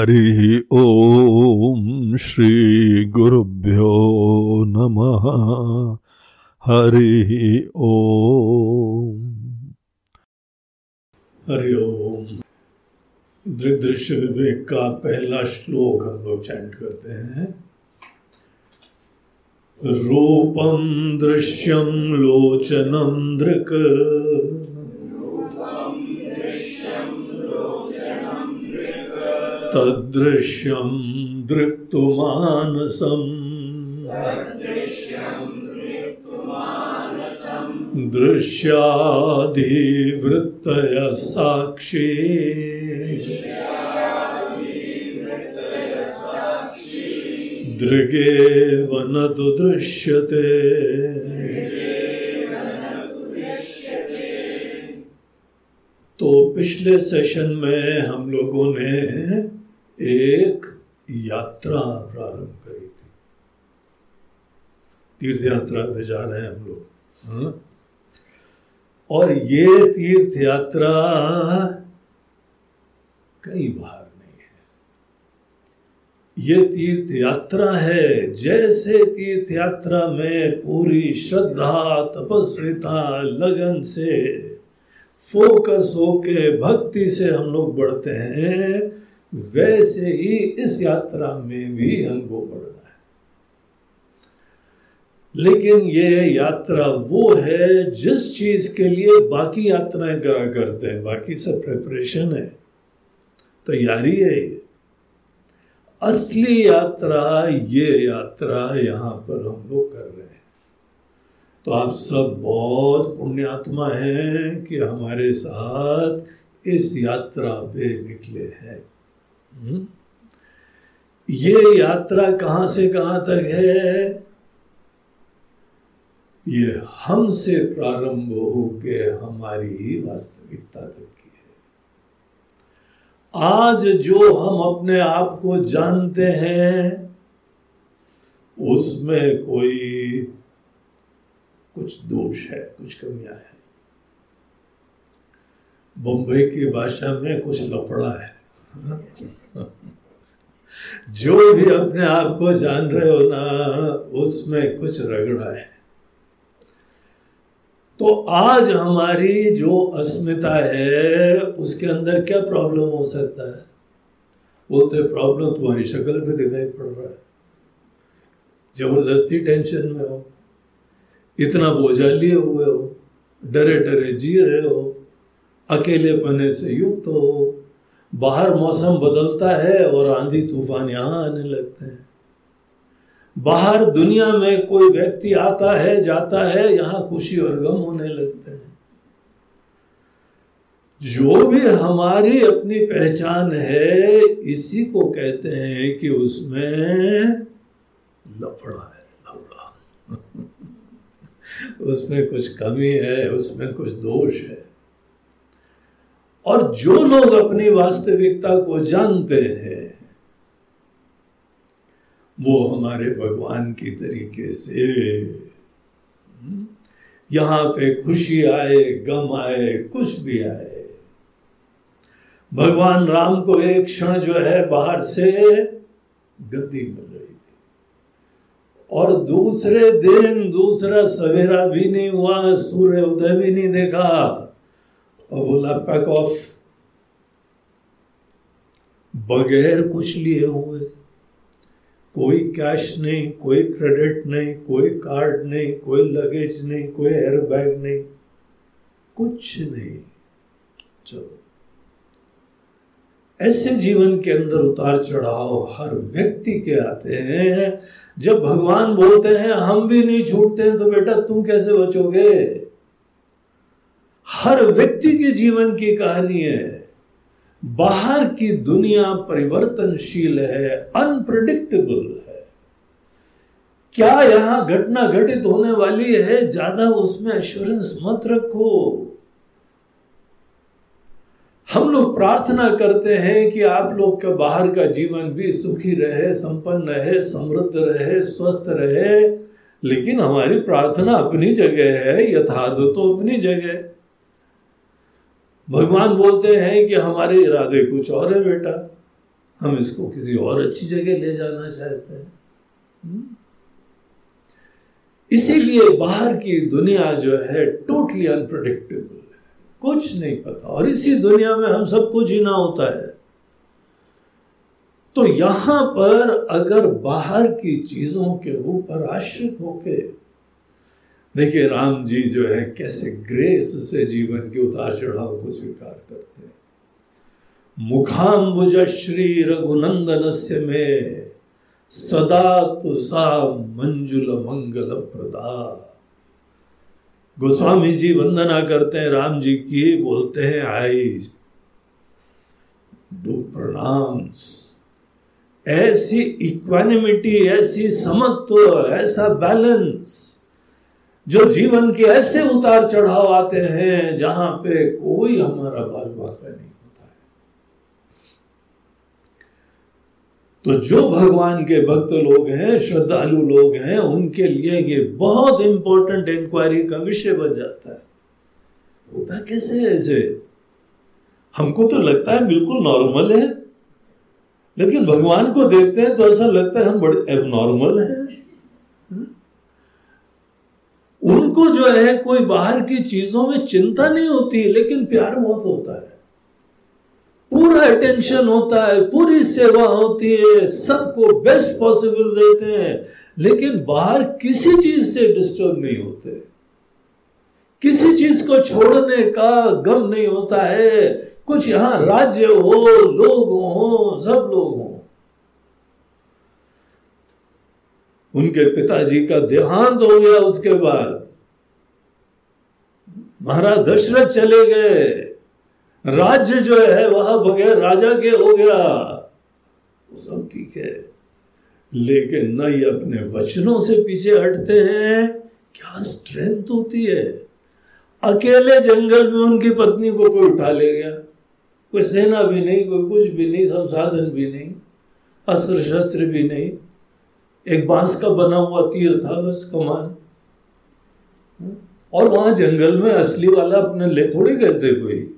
हरि श्री गुरुभ्यो नमः। हरि ॐ। हरिओम दृदृश्य विवेक का पहला श्लोक हम लोग चैंट करते हैं। रूपम दृश्यम लोचनम दृक। तदृश्यम दृक्तुमानसम दृश्याधिवृत्तय साक्षी। दृगेव न तु दृश्यते। तो पिछले सेशन में हम लोगों ने एक यात्रा प्रारंभ करी थी। तीर्थ यात्रा पे जा रहे हैं हम लोग। हाँ? और ये तीर्थ यात्रा कई बार नहीं है। ये तीर्थ यात्रा है, जैसे तीर्थ यात्रा में पूरी श्रद्धा, तपस्विता, लगन से फोकस होके, भक्ति से हम लोग बढ़ते हैं वैसे ही इस यात्रा में भी हमको बढ़ना है। लेकिन यह यात्रा वो है जिस चीज़ के लिए बाकी यात्राएँ करा करते हैं, बाकी सब प्रिपरेशन है। तैयारी है असली यात्रा, ये यात्रा यहाँ पर हम लोग कर रहे हैं। तो आप सब बहुत पुण्यात्मा हैं कि हमारे साथ इस यात्रा पे निकले हैं। हम्म? ये यात्रा कहाँ से कहाँ तक है? ये हमसे प्रारंभ होके हमारी ही वास्तविकता तक की है। आज जो हम अपने आप को जानते हैं, उसमें कोई कुछ दोष है, कुछ कमियाँ है। बम्बई की भाषा में कुछ लफड़ा है? जो भी अपने आप को जान रहे हो ना, उसमें कुछ रगड़ा है। तो आज हमारी जो अस्मिता है, उसके अंदर क्या प्रॉब्लम हो सकता है? बोलते प्रॉब्लम तुम्हारी शक्ल पे दिखाई पड़ रहा है। ज़बरदस्ती टेंशन में हो, इतना बोझा लिए हुए हो डरे डरे जी रहे हो अकेले पने से युक्त हो बाहर मौसम बदलता है और आंधी तूफ़ान यहाँ आने लगते हैं। बाहर दुनिया में कोई व्यक्ति आता है, जाता है, यहाँ खुशी और गम होने लगते हैं। जो भी हमारी अपनी पहचान है, इसी को कहते हैं कि उसमें लफड़ा है, लफड़ा। उसमें कुछ कमी है, उसमें कुछ दोष है। और जो लोग अपनी वास्तविकता को जानते हैं, वो हमारे भगवान की तरीके से यहाँ पे खुशी आए, गम आए, कुछ भी आए। भगवान राम को एक क्षण जो है बाहर से गद्दी मिल रही थी। और दूसरे दिन दूसरा सवेरा भी नहीं हुआ, सूर्य उदय भी नहीं देखा। और बोला पैक ऑफ़ बगैर कुछ लिए हुए, कोई कैश नहीं, कोई क्रेडिट नहीं, कोई कार्ड नहीं, कोई लगेज नहीं, कोई एयर बैग नहीं, कुछ नहीं। चलो। ऐसे जीवन के अंदर उतार चढ़ाव हर व्यक्ति के आते हैं। जब भगवान बोलते हैं, हम भी नहीं छूटते हैं तो बेटा तुम कैसे बचोगे? हर व्यक्ति के जीवन की कहानी है। बाहर की दुनिया परिवर्तनशील है अनप्रडिक्टेबल है। क्या यहाँ घटना घटित होने वाली है? ज़्यादा उसमें एश्योरेंस मत रखो। हम लोग प्रार्थना करते हैं कि आप लोग का बाहर का जीवन भी सुखी रहे, संपन्न रहे, समृद्ध रहे, स्वस्थ रहे। लेकिन हमारी प्रार्थना अपनी जगह है, यथार्थ तो अपनी जगह। भगवान बोलते हैं कि हमारे इरादे कुछ और है बेटा। हम इसको किसी और अच्छी जगह ले जाना चाहते हैं? इसीलिए बाहर की दुनिया जो है टोटली अनप्रडिक्टेबल है। कुछ नहीं पता। और इसी दुनिया में हम सबको जीना होता है। तो यहाँ पर अगर बाहर की चीज़ों के ऊपर आश्रित होके देखिए, राम जी जो है, कैसे ग्रेस से जीवन के उतार चढ़ाव को स्वीकार करते हैं। मुखाम्बुज श्री रघुनंदन से में सदा तुषा मंजुल मंगल प्रदा। गोस्वामी जी वंदना करते हैं, राम जी की, बोलते हैं आई डू प्रणाम्स। ऐसी इक्वानिमिटी ऐसी समत्व, ऐसा बैलेंस जो जीवन के ऐसे उतार चढ़ाव आते हैं जहाँ पे कोई हमारा बाका नहीं होता है। तो जो भगवान के भक्त लोग हैं, श्रद्धालु लोग हैं, उनके लिए ये बहुत इंपॉर्टेंट इंक्वायरी का विषय बन जाता है। होता कैसे ऐसे हमको तो लगता है बिल्कुल नॉर्मल है। लेकिन भगवान को देखते हैं तो ऐसा लगता है हम बड़े एबनॉर्मल हैं। उनको जो है कोई बाहर की चीज़ों में चिंता नहीं होती, लेकिन प्यार बहुत होता है। पूरा अटेंशन होता है, पूरी सेवा होती है, सबको बेस्ट पॉसिबल देते हैं, लेकिन बाहर किसी चीज़ से डिस्टर्ब नहीं होते। किसी चीज़ को छोड़ने का गम नहीं होता है। कुछ यहाँ राज्य हो, लोग हो, सब लोग हो। उनके पिताजी का देहांत हो गया उसके बाद। महाराज दशरथ चले गए। राज्य जो है, वह बगैर राजा के हो गया। सब ठीक है। लेकिन न ही अपने वचनों से पीछे हटते हैं। क्या स्ट्रेंथ होती है। अकेले जंगल में उनकी पत्नी को कोई उठा ले गया। कोई सेना भी नहीं, कोई कुछ भी नहीं, संसाधन भी नहीं, अस्त्र शस्त्र भी नहीं। एक बाँस का बना हुआ तीर था, बस कमान और वहाँ जंगल में असली वाला अपने ले थोड़ी गए थे कोई।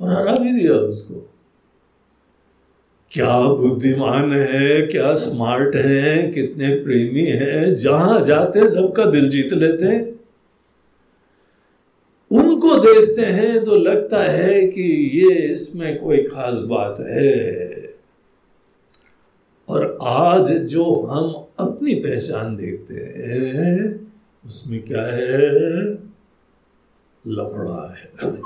और हरा भी दिया उसको। क्या बुद्धिमान है, क्या स्मार्ट है, कितने प्रेमी है, जहाँ जाते सबका दिल जीत लेते हैं। उनको देखते हैं तो लगता है कि ये इसमें कोई खास बात है। और आज जो हम अपनी पहचान देखते हैं, उसमें क्या है? लफड़ा है।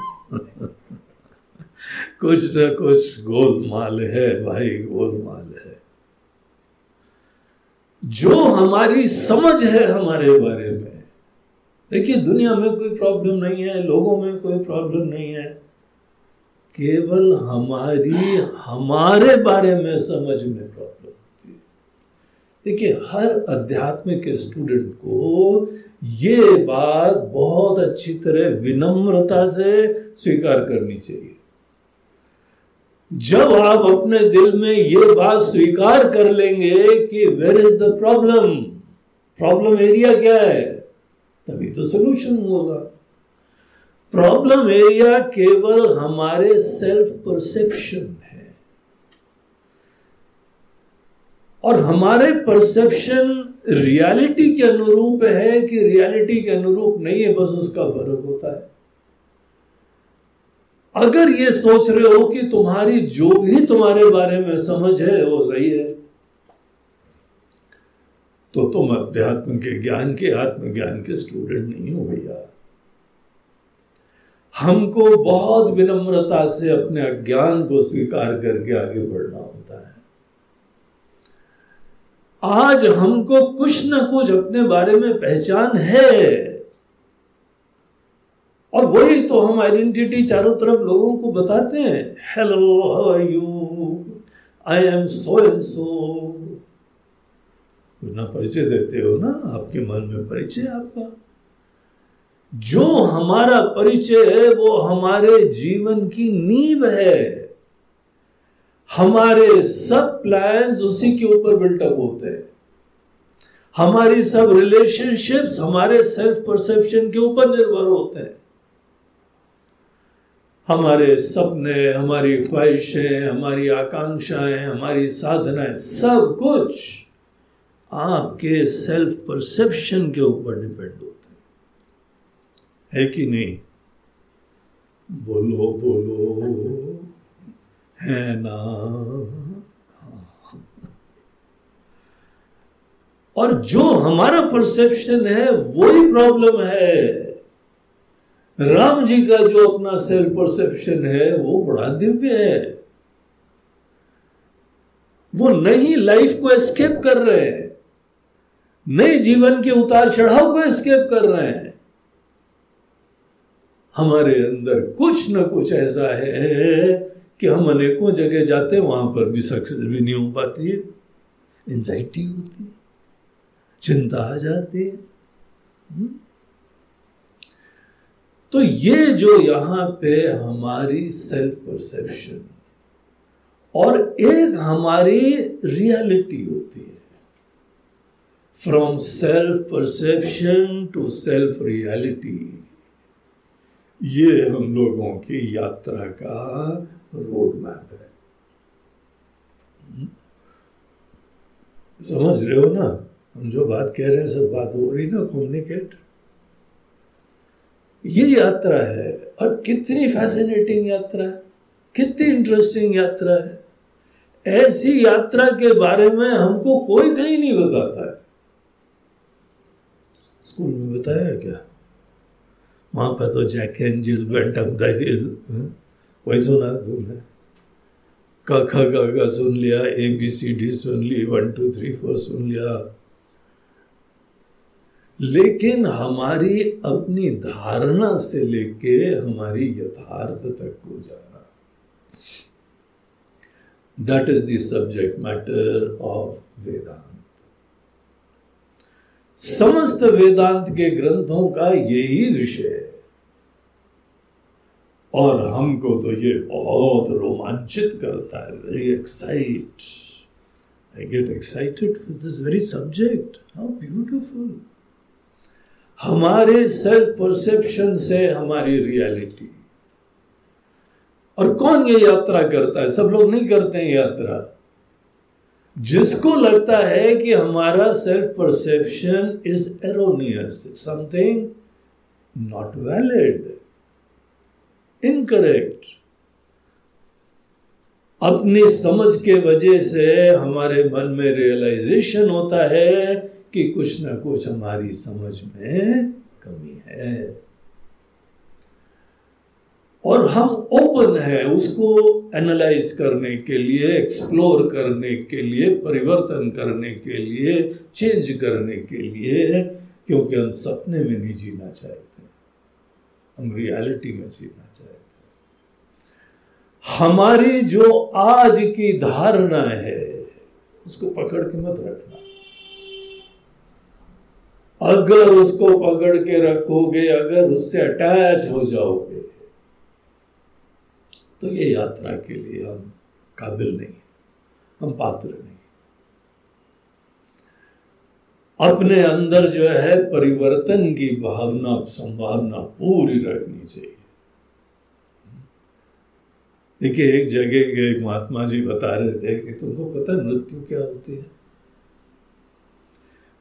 कुछ न कुछ गोलमाल है भाई, गोलमाल है। जो हमारी समझ है हमारे बारे में। देखिए, दुनिया में कोई प्रॉब्लम नहीं है, लोगों में कोई प्रॉब्लम नहीं है। केवल हमारी, हमारे बारे में समझ में प्रॉब्लम देखिए, हर अध्यात्म के स्टूडेंट को ये बात बहुत अच्छी तरह विनम्रता से स्वीकार करनी चाहिए। जब आप अपने दिल में ये बात स्वीकार कर लेंगे कि where is the problem problem area क्या है? तभी तो सोल्यूशन होगा। प्रॉब्लम एरिया केवल हमारे सेल्फ परसेप्शन है और हमारे परसेप्शन रियलिटी के अनुरूप है कि रियलिटी के अनुरूप नहीं है, बस उसका फ़र्क होता है। अगर ये सोच रहे हो कि तुम्हारी जो भी तुम्हारे बारे में समझ है, वो सही है तो तुम अध्यात्म के ज्ञान के आत्मज्ञान के स्टूडेंट नहीं हो भैया। हमको बहुत विनम्रता से अपने अज्ञान को स्वीकार करके आगे बढ़ना होता है आज हमको कुछ ना कुछ अपने बारे में पहचान है। और वही तो हम आइडेंटिटी चारों तरफ़ लोगों को बताते हैं। Hello how are you I am so and so ना परिचय देते हो ना, आपके मन में परिचय आपका। जो हमारा परिचय है, वो हमारे जीवन की नींव है। हमारे सब प्लान्स उसी के ऊपर बिल्टअप होते हैं। हमारी सब रिलेशनशिप्स हमारे सेल्फ परसेप्शन के ऊपर निर्भर होते हैं। हमारे सपने, हमारी ख्वाहिशें, हमारी आकांक्षाएँ, हमारी साधनाएँ, सब कुछ आपके सेल्फ परसेप्शन के ऊपर डिपेंड होते हैं। है कि नहीं? बोलो बोलो। है ना और जो हमारा परसेप्शन है वो ही प्रॉब्लम है। राम जी का जो अपना सेल्फ परसेप्शन है, वो बड़ा दिव्य है। वो नई लाइफ को एस्केप कर रहे हैं। नए जीवन के उतार चढ़ाव को एस्केप कर रहे हैं। हमारे अंदर कुछ ना कुछ ऐसा है कि हम अनेकों जगह जाते हैं, वहाँ पर भी सक्सेस भी नहीं हो पाती है। एंजाइटी होती है, चिंता आ जाती है। हम्म? तो ये जो यहाँ पे हमारी सेल्फ परसेप्शन और एक हमारी रियलिटी होती है। From self perception to self reality ये हम लोगों की यात्रा का रोड मैप है। समझ रहे हो ना? हम जो बात कह रहे हैं सब बात हो रही ना कम्युनिकेट ये यात्रा है और कितनी फैसिनेटिंग यात्रा है कितनी इंटरेस्टिंग यात्रा है। ऐसी यात्रा के बारे में हमको कोई कहीं नहीं बताता है। स्कूल में बताया क्या? वहाँ पर तो Jack and Jill went up the hill वही सुना तुमने क ख ग सुन लिया ए बी सी डी सुन ली वन टू थ्री फोर सुन लिया। लेकिन हमारी अपनी धारणा से लेके हमारी यथार्थ तक को जाना। That is the subject matter of Vedanta समस्त वेदांत के ग्रंथों का यही विषय है। और हमको तो ये बहुत रोमांचित करता है। Very excite I get excited with this very subject how beautiful हमारे सेल्फ परसेप्शन से हमारी रियलिटी और कौन ये यात्रा करता है? सब लोग नहीं करते हैं यात्रा। जिसको लगता है कि हमारा self perception is erroneous something not valid incorrect अपनी समझ के वजह से हमारे मन में रियलाइजेशन होता है कि कुछ ना कुछ हमारी समझ में कमी है। और हम ओपन है उसको एनालाइज करने के लिए एक्सप्लोर करने के लिए, परिवर्तन करने के लिए चेंज करने के लिए, क्योंकि हम सपने में नहीं जीना चाहते। हम रियलिटी में जीना चाहते हमारी जो आज की धारणा है, उसको पकड़ के मत रखना। अगर उसको पकड़ के रखोगे, अगर उससे अटैच हो जाओगे तो ये यात्रा के लिए हम काबिल नहीं हम पात्र नहीं अपने अंदर जो है परिवर्तन की भावना, संभावना पूरी रखनी चाहिए। देखिए, एक जगह के एक महात्मा जी बता रहे थे कि तुमको पता है मृत्यु क्या होती है?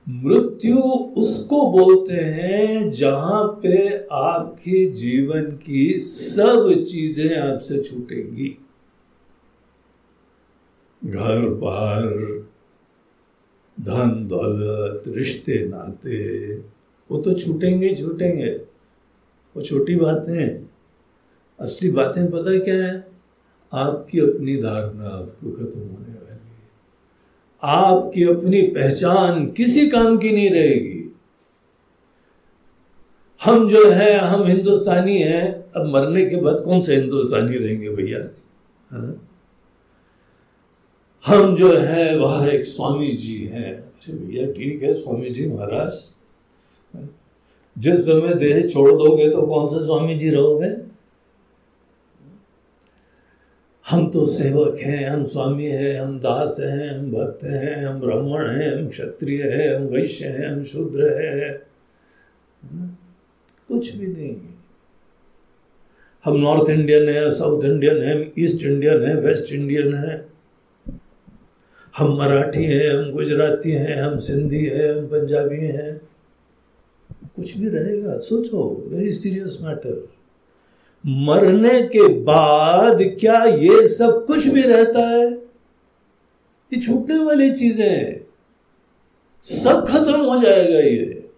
मृत्यु उसको बोलते हैं जहाँ पे आपके जीवन की सब चीज़ें आपसे छूटेंगी। घर बार धन, दौलत, रिश्ते, नाते, वो तो छूटेंगे छूटेंगे। वो छोटी बातें असली बातें पता क्या है? आपकी अपनी धारणा आपको खत्म होने वाली है। आपकी अपनी पहचान किसी काम की नहीं रहेगी। हम जो है, हम हिंदुस्तानी हैं, अब मरने के बाद कौन से हिंदुस्तानी रहेंगे भैया? हाँ? हम जो है, वह एक स्वामी जी हैं। अच्छा भैया, ठीक है स्वामी जी महाराज। जिस समय देह छोड़ दोगे तो कौन से स्वामी जी रहोगे? हम तो सेवक हैं, हम स्वामी हैं, हम दास हैं, हम भक्त हैं, हम ब्राह्मण हैं, हम क्षत्रिय हैं, हम वैश्य हैं, हम शूद्र हैं। कुछ भी नहीं हम नॉर्थ इंडियन है, साउथ इंडियन है ईस्ट इंडियन है, वेस्ट इंडियन है। हम मराठी हैं, हम गुजराती हैं, हम सिंधी हैं, हम पंजाबी हैं। कुछ भी रहेगा, सोचो वेरी सीरियस मैटर मरने के बाद क्या ये सब कुछ भी रहता है? ये छूटने वाली चीज़ें हैं। सब खत्म हो जाएगा ये।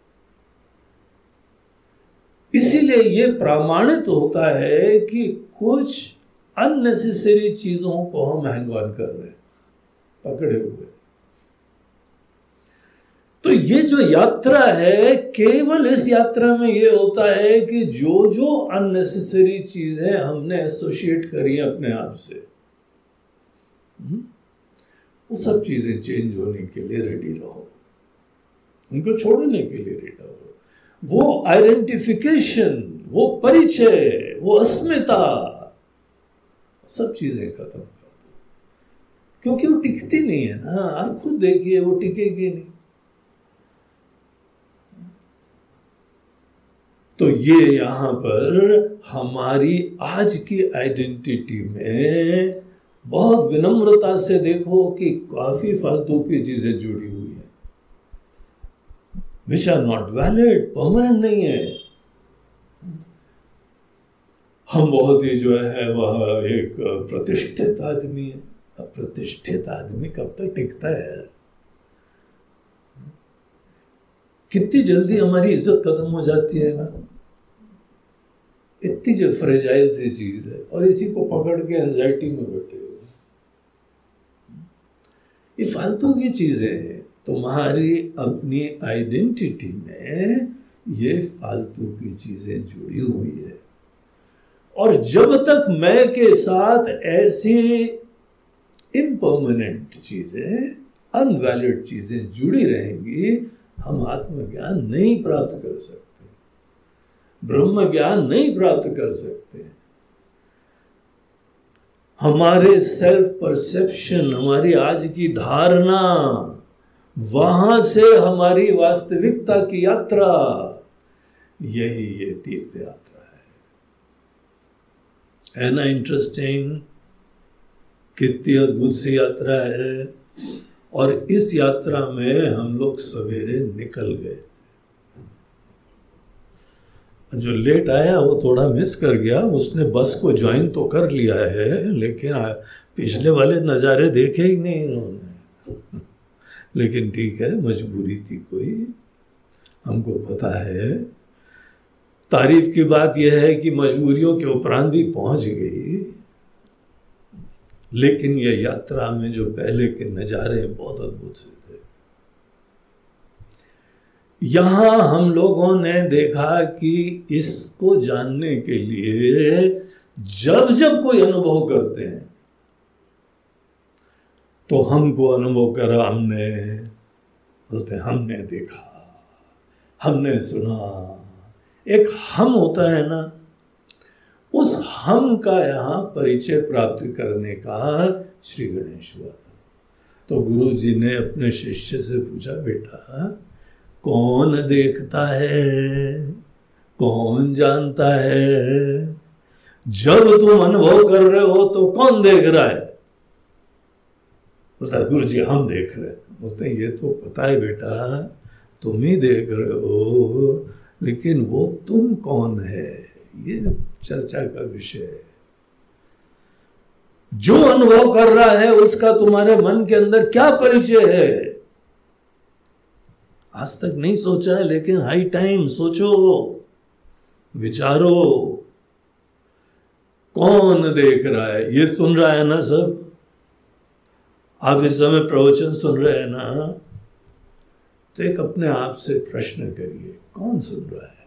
इसीलिए ये प्रमाणित होता है कि कुछ अननेसेसरी चीज़ों को हम हैंग ऑन कर रहे हैं। पकड़े हुए। तो ये जो यात्रा है केवल इस यात्रा में ये होता है कि जो जो अननेसेसरी चीज़ें हमने एसोसिएट करी है अपने आप से हम्म, वो सब चीज़ें चेंज होने के लिए रेडी रहो। उनको छोड़ने के लिए रेडी रहो। वो आइडेंटिफिकेशन वो परिचय वो अस्मिता सब चीज़ें खत्म कर। क्योंकि वो टिकती नहीं है ना। आप खुद देखिए, वो टिकेगी नहीं। तो ये यहाँ पर हमारी आज की आइडेंटिटी में बहुत विनम्रता से देखो कि काफ़ी फालतू की चीज़ें जुड़ी हुई है। Which are not valid permanent नहीं है। हम बहुत ही जो है, वह एक प्रतिष्ठित आदमी है। अप्रतिष्ठित आदमी कब तक टिकता है? कितनी जल्दी हमारी इज़्ज़त खत्म हो जाती है ना? इतनी जो फ्रेजाइल सी चीज़ है, और इसी को पकड़ के एंजाइटी में बैठे हुए ये फालतू की चीज़ें हैं। तुम्हारी अपनी आइडेंटिटी में ये फालतू की चीज़ें जुड़ी हुई है। और जब तक मैं के साथ ऐसी इम्पर्मानेंट चीज़ें अनवैलिड चीज़ें जुड़ी रहेंगी, हम आत्मज्ञान नहीं प्राप्त कर सकते। ब्रह्म ज्ञान नहीं प्राप्त कर सकते। हमारे सेल्फ परसेप्शन हमारी आज की धारणा, वहाँ से हमारी वास्तविकता की यात्रा, यही ये तीर्थ यात्रा है। है ना इंटरेस्टिंग कितनी अद्भुत सी यात्रा है। और इस यात्रा में हम लोग सवेरे निकल गए। जो लेट आया, वो थोड़ा मिस कर गया। उसने बस को ज्वाइन तो कर लिया है, लेकिन पिछले वाले नज़ारे देखे ही नहीं इन्होंने। लेकिन ठीक है, मजबूरी थी कोई। हमको पता है। तारीफ़ की बात यह है कि मजबूरियों के उपरांत भी पहुँच गई। लेकिन यह यात्रा में जो पहले के नज़ारे बहुत अद्भुत है यहाँ हम लोगों ने देखा कि इसको जानने के लिए जब जब कोई अनुभव करते हैं तो हमको अनुभव करा हमने, बोलते हमने देखा, हमने सुना। एक हम होता है ना हम का यहाँ परिचय प्राप्त करने का श्री गणेश हुआ तो गुरु जी ने अपने शिष्य से पूछा, बेटा, कौन देखता है? कौन जानता है? जब तुम अनुभव कर रहे हो तो कौन देख रहा है? बोलता गुरु जी हम देख रहे हैं। बोलते ये तो पता है बेटा, तुम ही देख रहे हो, लेकिन वो तुम कौन है? ये चर्चा का विषय है। जो अनुभव कर रहा है, उसका तुम्हारे मन के अंदर क्या परिचय है? आज तक नहीं सोचा है, लेकिन हाई टाइम सोचो, विचारो। कौन देख रहा है? ये सुन रहा है ना सब? आप इस समय प्रवचन सुन रहे हैं ना? तो एक अपने आप से प्रश्न करिए, कौन सुन रहा है?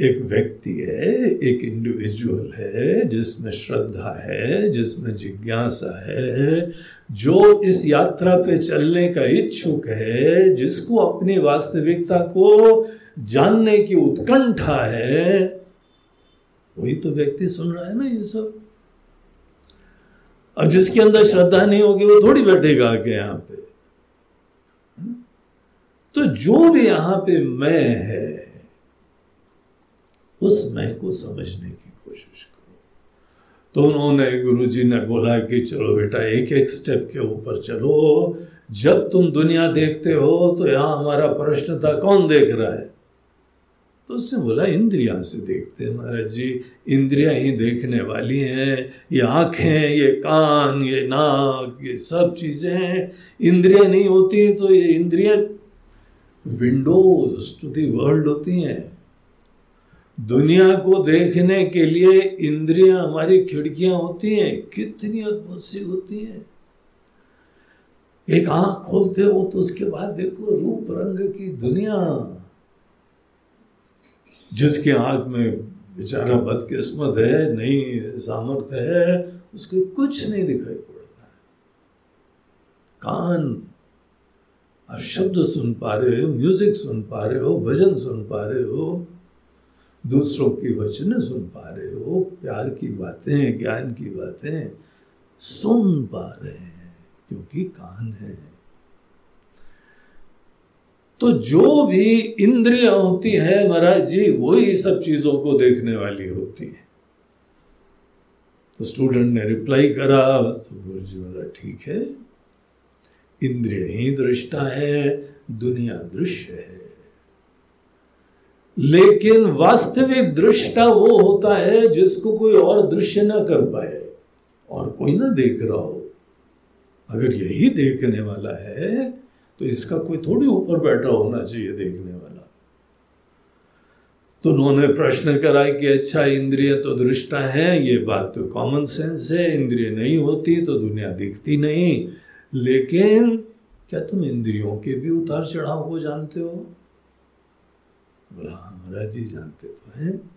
एक व्यक्ति है, एक इंडिविजुअल है, जिसमें श्रद्धा है, जिसमें जिज्ञासा है, जो इस यात्रा पे चलने का इच्छुक है, जिसको अपनी वास्तविकता को जानने की उत्कंठा है। वही तो व्यक्ति सुन रहा है ना ये सब। अब जिसके अंदर श्रद्धा नहीं होगी, वो थोड़ी बैठेगा आके यहाँ पे। तो जो भी यहाँ पे मैं है उस मैं को समझने की कोशिश करो। तो उन्होंने गुरु जी ने बोला कि चलो बेटा, एक एक स्टेप के ऊपर चलो। जब तुम दुनिया देखते हो तो यहाँ हमारा प्रश्न था कौन देख रहा है? तो उसने बोला, इंद्रिया से देखते हैं महाराज जी। इंद्रिया ही देखने वाली हैं। ये आँखें, ये कान, ये नाक, ये सब चीज़ें हैं। इंद्रिया नहीं होती तो ये इंद्रिया विंडोज़ टू दी वर्ल्ड होती हैं। दुनिया को देखने के लिए इंद्रियाँ हमारी खिड़कियाँ होती हैं, कितनी अद्भुत सी होती हैं। एक आँख खोलते हो तो उसके बाद देखो रूप रंग की दुनिया, जिसके आँख में बेचारा बदकिस्मत है नहीं सामर्थ्य है, उसके कुछ नहीं दिखाई पड़ता है। कान, आप शब्द सुन पा रहे हो, म्यूज़िक सुन पा रहे हो, भजन सुन पा रहे हो दूसरों की वचन सुन पा रहे हो, प्यार की बातें, ज्ञान की बातें सुन पा रहे हैं, क्योंकि कान है। तो जो भी इंद्रिया होती है महाराज जी, वही सब चीज़ों को देखने वाली होती है। तो स्टूडेंट ने रिप्लाई करा तो गुरु जी बोला, ठीक है, इंद्रिय ही दृष्टा है, दुनिया दृश्य है। लेकिन वास्तविक दृष्टा वो होता है जिसको कोई और दृश्य ना कर पाए और कोई ना देख रहा हो। अगर यही देखने वाला है तो इसका कोई थोड़ी ऊपर बैठा होना चाहिए देखने वाला। तो उन्होंने प्रश्न करा कि अच्छा इंद्रिय तो दृष्टा है, ये बात तो कॉमन सेंस है, इंद्रिय नहीं होती तो दुनिया दिखती नहीं। लेकिन क्या तुम इंद्रियों के भी उतार चढ़ाव को जानते हो? बोला महाराज जी जानते तो हैं।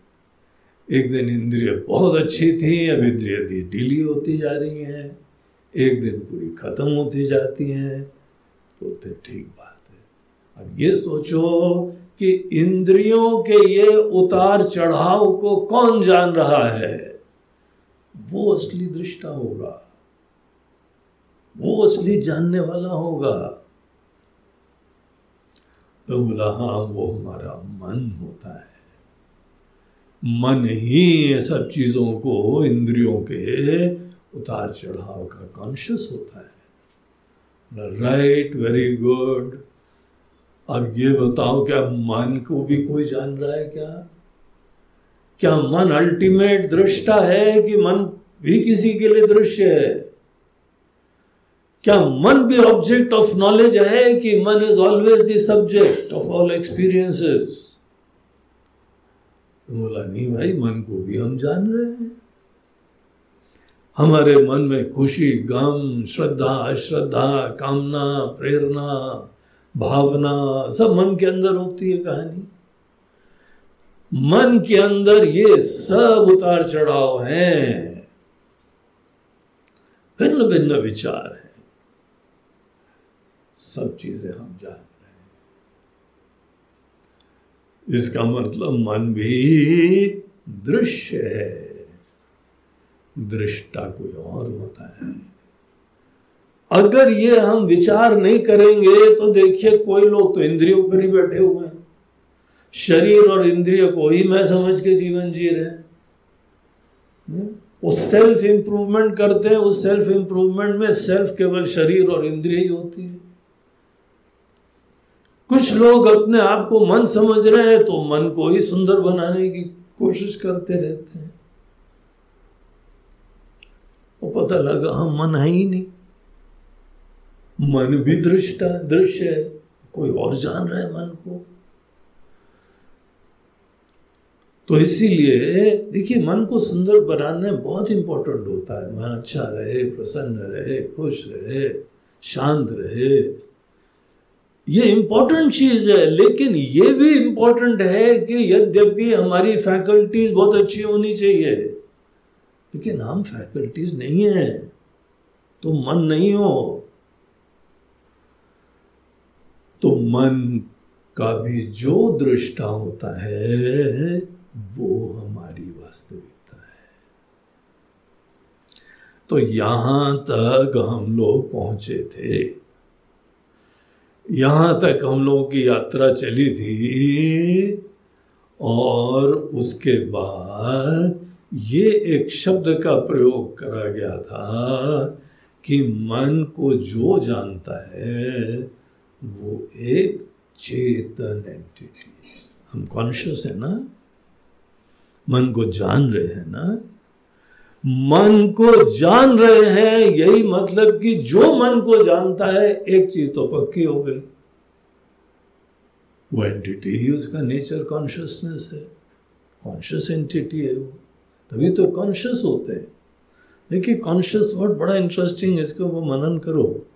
एक दिन इंद्रिय बहुत अच्छी थी, अब इंद्रिय ढीली होती जा रही हैं। एक दिन पूरी खत्म होती जाती हैं। बोलते, ठीक बात है। अब ये सोचो कि इंद्रियों के ये उतार चढ़ाव को कौन जान रहा है? वो असली दृष्टा होगा। वो असली जानने वाला होगा। तो बोला वो हमारा मन होता है मन ही सब चीज़ों को, इंद्रियों के उतार चढ़ाव का कॉन्शियस होता है। राइट वेरी गुड अब ये बताओ, क्या मन को भी कोई जान रहा है क्या? क्या मन अल्टीमेट दृष्टा है कि मन भी किसी के लिए दृश्य है? क्या मन भी ऑब्जेक्ट ऑफ़ नॉलेज है कि मन is always the subject of all experiences बोला, नहीं भाई, मन को भी हम जान रहे हैं। हमारे मन में खुशी, गम, श्रद्धा, अश्रद्धा, कामना, प्रेरणा, भावना, सब मन के अंदर होती है कहानी। मन के अंदर ये सब उतार चढ़ाव हैं। भिन्न भिन्न विचार है। सब चीज़ें हम जान रहे हैं। इसका मतलब मन भी दृश्य है। दृष्टा कोई और होता है। अगर ये हम विचार नहीं करेंगे तो देखिए कोई लोग तो इंद्रियों पर ही बैठे हुए हैं। शरीर और इंद्रिय को ही मैं समझ के जीवन जी रहे हम्म? वो सेल्फ इंप्रूवमेंट करते हैं, उस सेल्फ इंप्रूवमेंट में सेल्फ केवल शरीर और इंद्रिय ही होती है। कुछ लोग अपने आप को मन समझ रहे हैं तो मन को ही सुंदर बनाने की कोशिश करते रहते हैं। वो पता लगा हम मन है ही नहीं। मन भी दृष्टा, दृश्य है, कोई और जान रहा है मन को। तो इसीलिए, देखिए, मन को सुंदर बनाने बहुत इंपॉर्टेंट होता है। मन अच्छा रहे, प्रसन्न रहे, खुश रहे, शांत रहे। ये इंपॉर्टेंट चीज़ है, लेकिन ये भी इंपॉर्टेंट है कि यद्यपि हमारी फैकल्टीज बहुत अच्छी होनी चाहिए। लेकिन हम फैकल्टीज नहीं है तो मन नहीं हो। तो मन का भी जो दृष्टा होता है, वो हमारी वास्तविकता है। तो यहाँ तक हम लोग पहुँचे थे। यहाँ तक हम लोगों की यात्रा चली थी और उसके बाद ये एक शब्द का प्रयोग करा गया था कि मन को जो जानता है वो एक चेतन एंटिटी हम कॉन्शियस है ना? मन को जान रहे हैं ना? मन को जान रहे हैं, यही मतलब कि जो मन को जानता है, एक चीज़ तो पक्की हो गई। वो एंटिटी ही उसका नेचर कॉन्शियसनेस है। कॉन्शियस एंटिटी है वो। तभी तो कॉन्शियस होते हैं। देखिए कॉन्शियस वर्ड बड़ा इंटरेस्टिंग है, इसको वो मनन करो।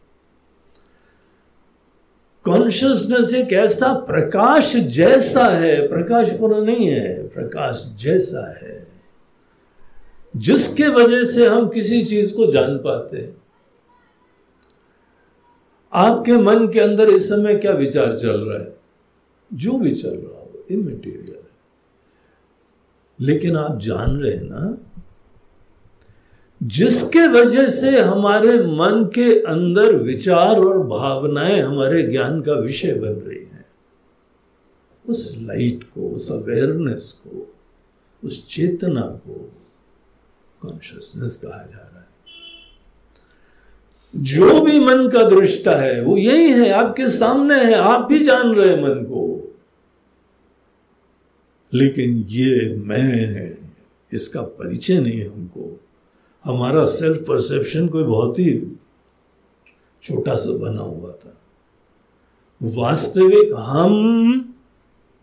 कॉन्शियसनेस एक ऐसा प्रकाश जैसा है, प्रकाश पूरा नहीं है, प्रकाश जैसा है। जिसके वजह से हम किसी चीज़ को जान पाते हैं। आपके मन के अंदर इस समय क्या विचार चल रहा है? जो भी चल रहा हो इमेटीरियल है। लेकिन आप जान रहे हैं ना, जिसके वजह से हमारे मन के अंदर विचार और भावनाएँ हमारे ज्ञान का विषय बन रही हैं। उस लाइट को, उस अवेयरनेस को, उस चेतना को कॉन्शियसनेस कहा जा रहा है। जो भी मन का दृष्टा है, वो यही है, आपके सामने है, आप भी जान रहे मन को। लेकिन ये मैं है, इसका परिचय नहीं है हमको। हमारा सेल्फ परसेप्शन कोई बहुत ही छोटा सा बना हुआ था। वास्तविक हम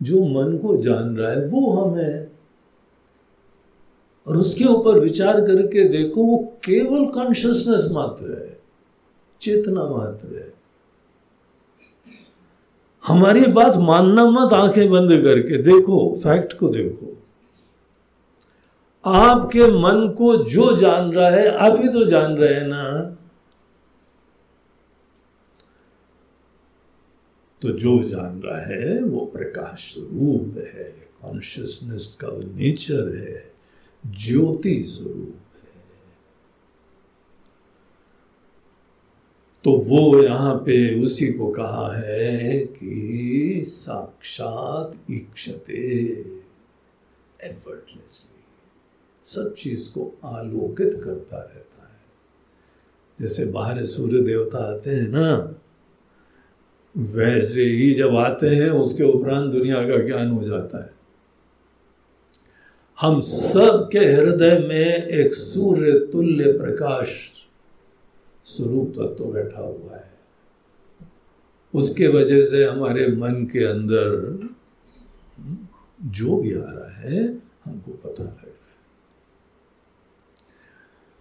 जो मन को जान रहा है, वो हम है। और उसके ऊपर विचार करके देखो, वो केवल कॉन्शियसनेस मात्र है, चेतना मात्र है। हमारी बात मानना मत, आँखें बंद करके देखो फैक्ट को देखो। आपके मन को जो जान रहा है, आप ही तो जान रहे हैं ना। तो जो जान रहा है, वो प्रकाश रूप है कॉन्शियसनेस का नेचर है। ज्योति स्वरूप है। तो वो यहाँ पे उसी को कहा है कि साक्षात इक्षते एफर्टलेसली सब चीज़ को आलोकित करता रहता है। जैसे बाहर सूर्य देवता आते हैं ना, वैसे ही जब आते हैं, उसके उपरांत दुनिया का ज्ञान हो जाता है। हम सब के हृदय में एक सूर्य तुल्य प्रकाश स्वरूप तत्व तो बैठा हुआ है। उसके वजह से हमारे मन के अंदर जो भी आ रहा है, हमको पता लग रहा है।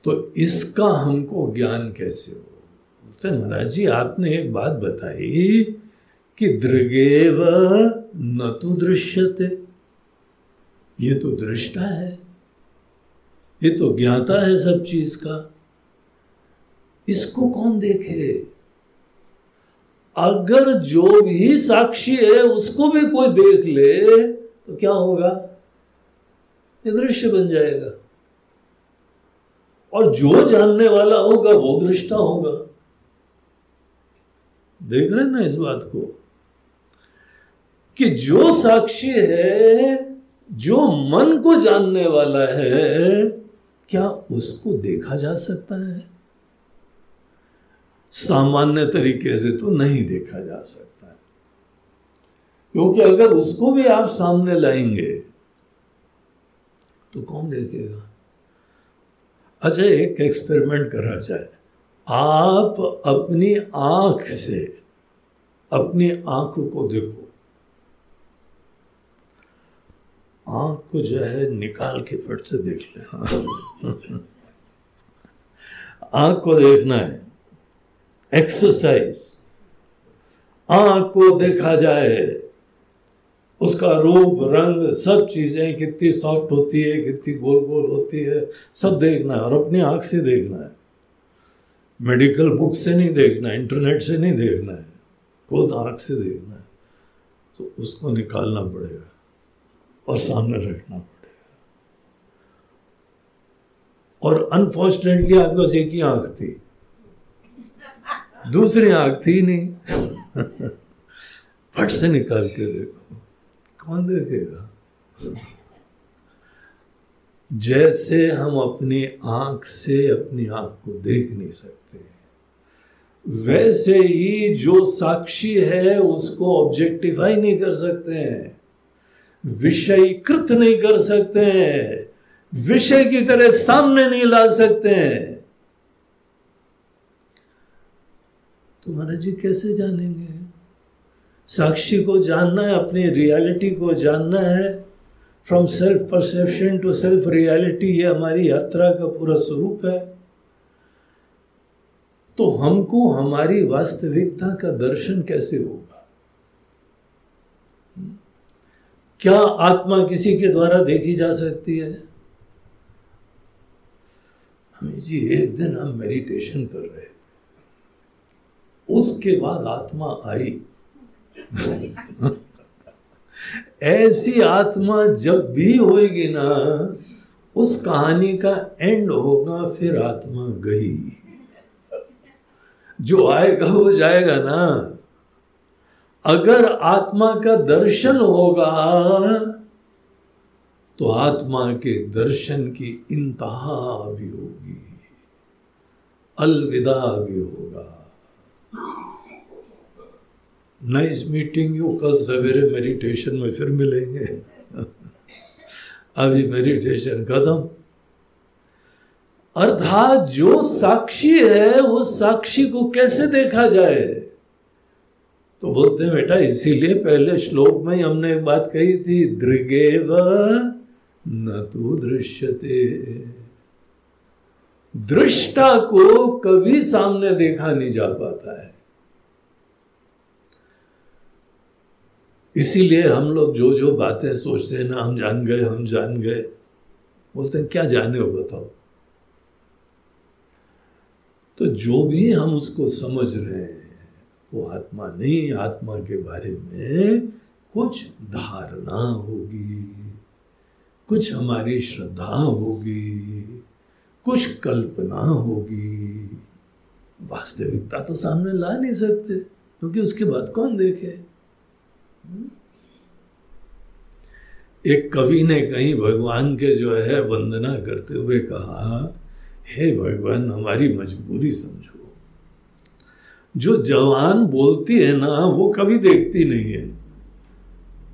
तो इसका हमको ज्ञान कैसे हो? बोलते महाराज जी, आपने एक बात बताई कि दृगेव न तो दृश्यते। ये तो दृष्टा है। ये तो ज्ञाता है सब चीज़ का। इसको कौन देखे? अगर जो भी साक्षी है, उसको भी कोई देख ले तो क्या होगा? ये दृश्य बन जाएगा। और जो जानने वाला होगा, वो दृष्टा होगा। देख रहे ना इस बात को? कि जो साक्षी है जो मन को जानने वाला है, क्या उसको देखा जा सकता है? सामान्य तरीके से तो नहीं देखा जा सकता। है क्योंकि अगर उसको भी आप सामने लाएँगे तो कौन देखेगा? अच्छा एक एक्सपेरिमेंट करा जाए। आप अपनी आँख से, अपनी आँख को देखो। आँख को जो है निकाल के फट से देख ले। आँख को देखना है। एक्सरसाइज आँख को देखा जाए, उसका रूप, रंग, सब चीज़ें कितनी सॉफ्ट होती है, कितनी गोल गोल होती है, सब देखना है और अपनी आँख से देखना है। मेडिकल बुक से नहीं देखना है इंटरनेट से नहीं देखना है, खुद आँख से देखना है। तो उसको निकालना पड़ेगा। और सामने रखना पड़ेगा। और अनफॉर्चुनेटली आपके पास एक ही आँख थी। दूसरी आँख थी नहीं। फट से निकाल के देखो। कौन देखेगा? जैसे हम अपनी आँख से अपनी आँख को देख नहीं सकते, वैसे ही जो साक्षी है, उसको ऑब्जेक्टिफाई नहीं कर सकते हैं। विषयीकृत नहीं कर सकते हैं। विषय की तरह सामने नहीं ला सकते हैं। तो महाराज जी कैसे जानेंगे? साक्षी को जानना है, अपनी रियलिटी को जानना है। From self perception to self reality ये हमारी यात्रा का पूरा स्वरूप है। तो हमको हमारी वास्तविकता का दर्शन कैसे होगा? क्या आत्मा किसी के द्वारा देखी जा सकती है? हमें जी, एक दिन हम मेडिटेशन कर रहे थे। उसके बाद आत्मा आई। ऐसी आत्मा जब भी होगी ना, उस कहानी का एंड होगा, फिर आत्मा गई। जो आएगा, वो जाएगा ना। अगर आत्मा का दर्शन होगा तो आत्मा के दर्शन की इंतहा भी होगी, अलविदा भी होगा। नाइस मीटिंग यू कल सवेरे मेडिटेशन में फिर मिलेंगे। अभी मेडिटेशन खत्म। अर्थात जो साक्षी है उस साक्षी को कैसे देखा जाए? तो बोलते हैं, बेटा, इसीलिए पहले श्लोक में ही हमने एक बात कही थी, दृगेव न तो दृश्यते। दृष्टा को कभी सामने देखा नहीं जा पाता है। इसीलिए हम लोग जो जो बातें सोचते हैं ना, हम जान गए, हम जान गए। बोलते हैं, क्या जाने हो, बताओ? तो जो भी हम उसको समझ रहे हैं वो आत्मा नहीं, आत्मा के बारे में कुछ धारणा होगी, कुछ हमारी श्रद्धा होगी, कुछ कल्पना होगी। वास्तविकता तो सामने ला नहीं सकते, क्योंकि उसके बाद कौन देखे? एक कवि ने कहीं भगवान के जो है वंदना करते हुए कहा, हे भगवान, हमारी मजबूरी समझो। जो जवान बोलती है ना वो कभी देखती नहीं है।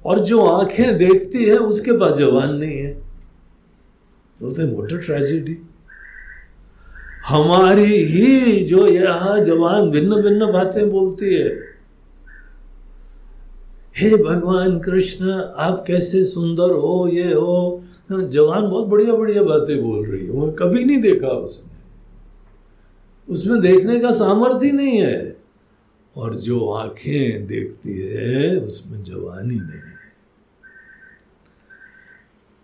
और जो आँखें देखती है उसके पास जवान नहीं है। बोलते मोटर ट्रेजिडी हमारी ही जो यहाँ जवान भिन्न भिन्न बातें बोलती है। हे भगवान कृष्ण आप कैसे सुंदर हो ये हाँ, जवान बहुत बढ़िया बढ़िया बातें बोल रही है। वो कभी नहीं देखा उसने। उसमें देखने का सामर्थ्य नहीं है। और जो आँखें देखती है, उसमें जवानी नहीं है।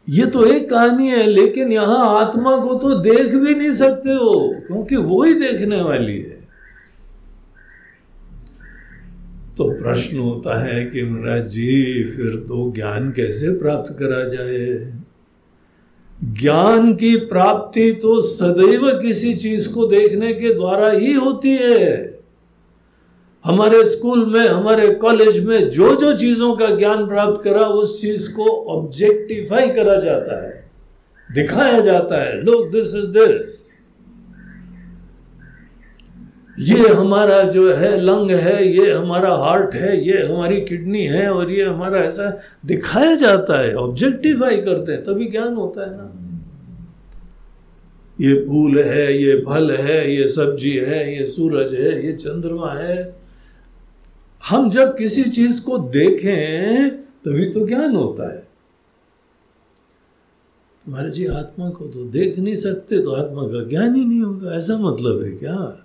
ये तो एक कहानी है, लेकिन यहाँ आत्मा को तो देख भी नहीं सकते हो, क्योंकि वो ही देखने वाली है। तो प्रश्न होता है कि महाराज जी, फिर तो ज्ञान कैसे प्राप्त करा जाए? ज्ञान की प्राप्ति तो सदैव किसी चीज़ को देखने के द्वारा ही होती है। हमारे स्कूल में, हमारे कॉलेज में जो जो चीज़ों का ज्ञान प्राप्त करा, उस चीज़ को ऑब्जेक्टिफाई करा जाता है। दिखाया जाता है लुक दिस इज़ दिस ये हमारा जो है लंग है, ये हमारा हार्ट है, ये हमारी किडनी है और ये हमारा ऐसा दिखाया जाता है ऑब्जेक्टिफाई करते हैं, तभी ज्ञान होता है ना। ये फूल है, ये फल है, ये सब्ज़ी है, ये सूरज है, ये चंद्रमा है। हम जब किसी चीज़ को देखें, तभी तो ज्ञान होता है। तुम्हारे जी आत्मा को तो देख नहीं सकते तो आत्मा का ज्ञान ही नहीं होगा, ऐसा मतलब है क्या?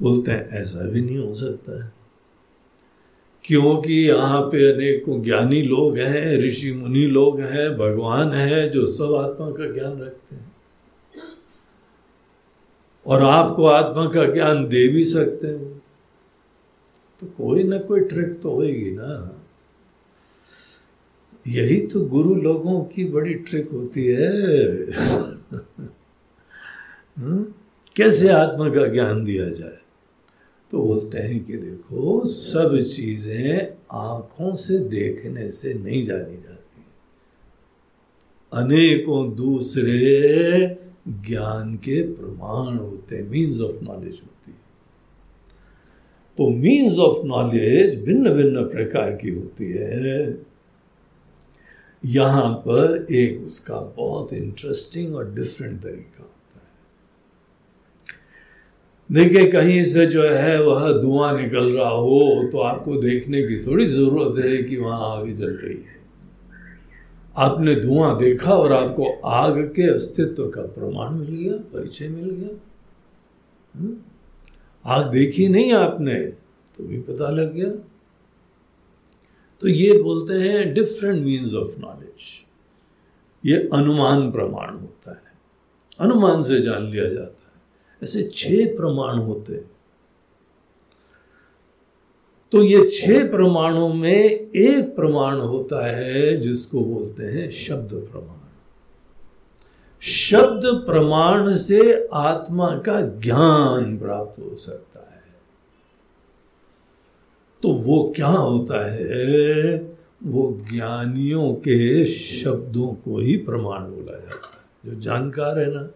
बोलते हैं, ऐसा भी नहीं हो सकता है। क्योंकि यहाँ पे अनेकों ज्ञानी लोग हैं, ऋषि मुनि लोग हैं, भगवान है जो सब आत्मा का ज्ञान रखते हैं। और आपको आत्मा का ज्ञान दे भी सकते हो। तो कोई ना कोई ट्रिक तो होगी ना। यही तो गुरु लोगों की बड़ी ट्रिक होती है। हाँ? कैसे आत्मा का ज्ञान दिया जाए? तो बोलते हैं कि देखो, सब चीज़ें आँखों से देखने से नहीं जानी जाती। अनेकों दूसरे ज्ञान के प्रमाण होते हैं मीन्स ऑफ़ नॉलेज होती है। तो मीन्स ऑफ़ नॉलेज भिन्न भिन्न प्रकार की होती है। यहाँ पर एक उसका बहुत इंटरेस्टिंग और डिफरेंट तरीका। देखिए, कहीं से जो है वह धुआँ निकल रहा हो तो आपको देखने की थोड़ी ज़रूरत है कि वहाँ आग जल रही है। आपने धुआँ देखा और आपको आग के अस्तित्व का प्रमाण मिल गया, परिचय मिल गया। हम्म? आग देखी नहीं आपने तो भी पता लग गया। तो ये बोलते हैं डिफरेंट मीन्स ऑफ़ नॉलेज ये अनुमान प्रमाण होता है। अनुमान से जान लिया जाता है। ऐसे छह प्रमाण होते हैं। तो ये छह प्रमाणों में एक प्रमाण होता है जिसको बोलते हैं शब्द प्रमाण। शब्द प्रमाण से आत्मा का ज्ञान प्राप्त हो सकता है। तो वो क्या होता है? वो ज्ञानियों के शब्दों को ही प्रमाण बोला जाता है। जो जानकार है ना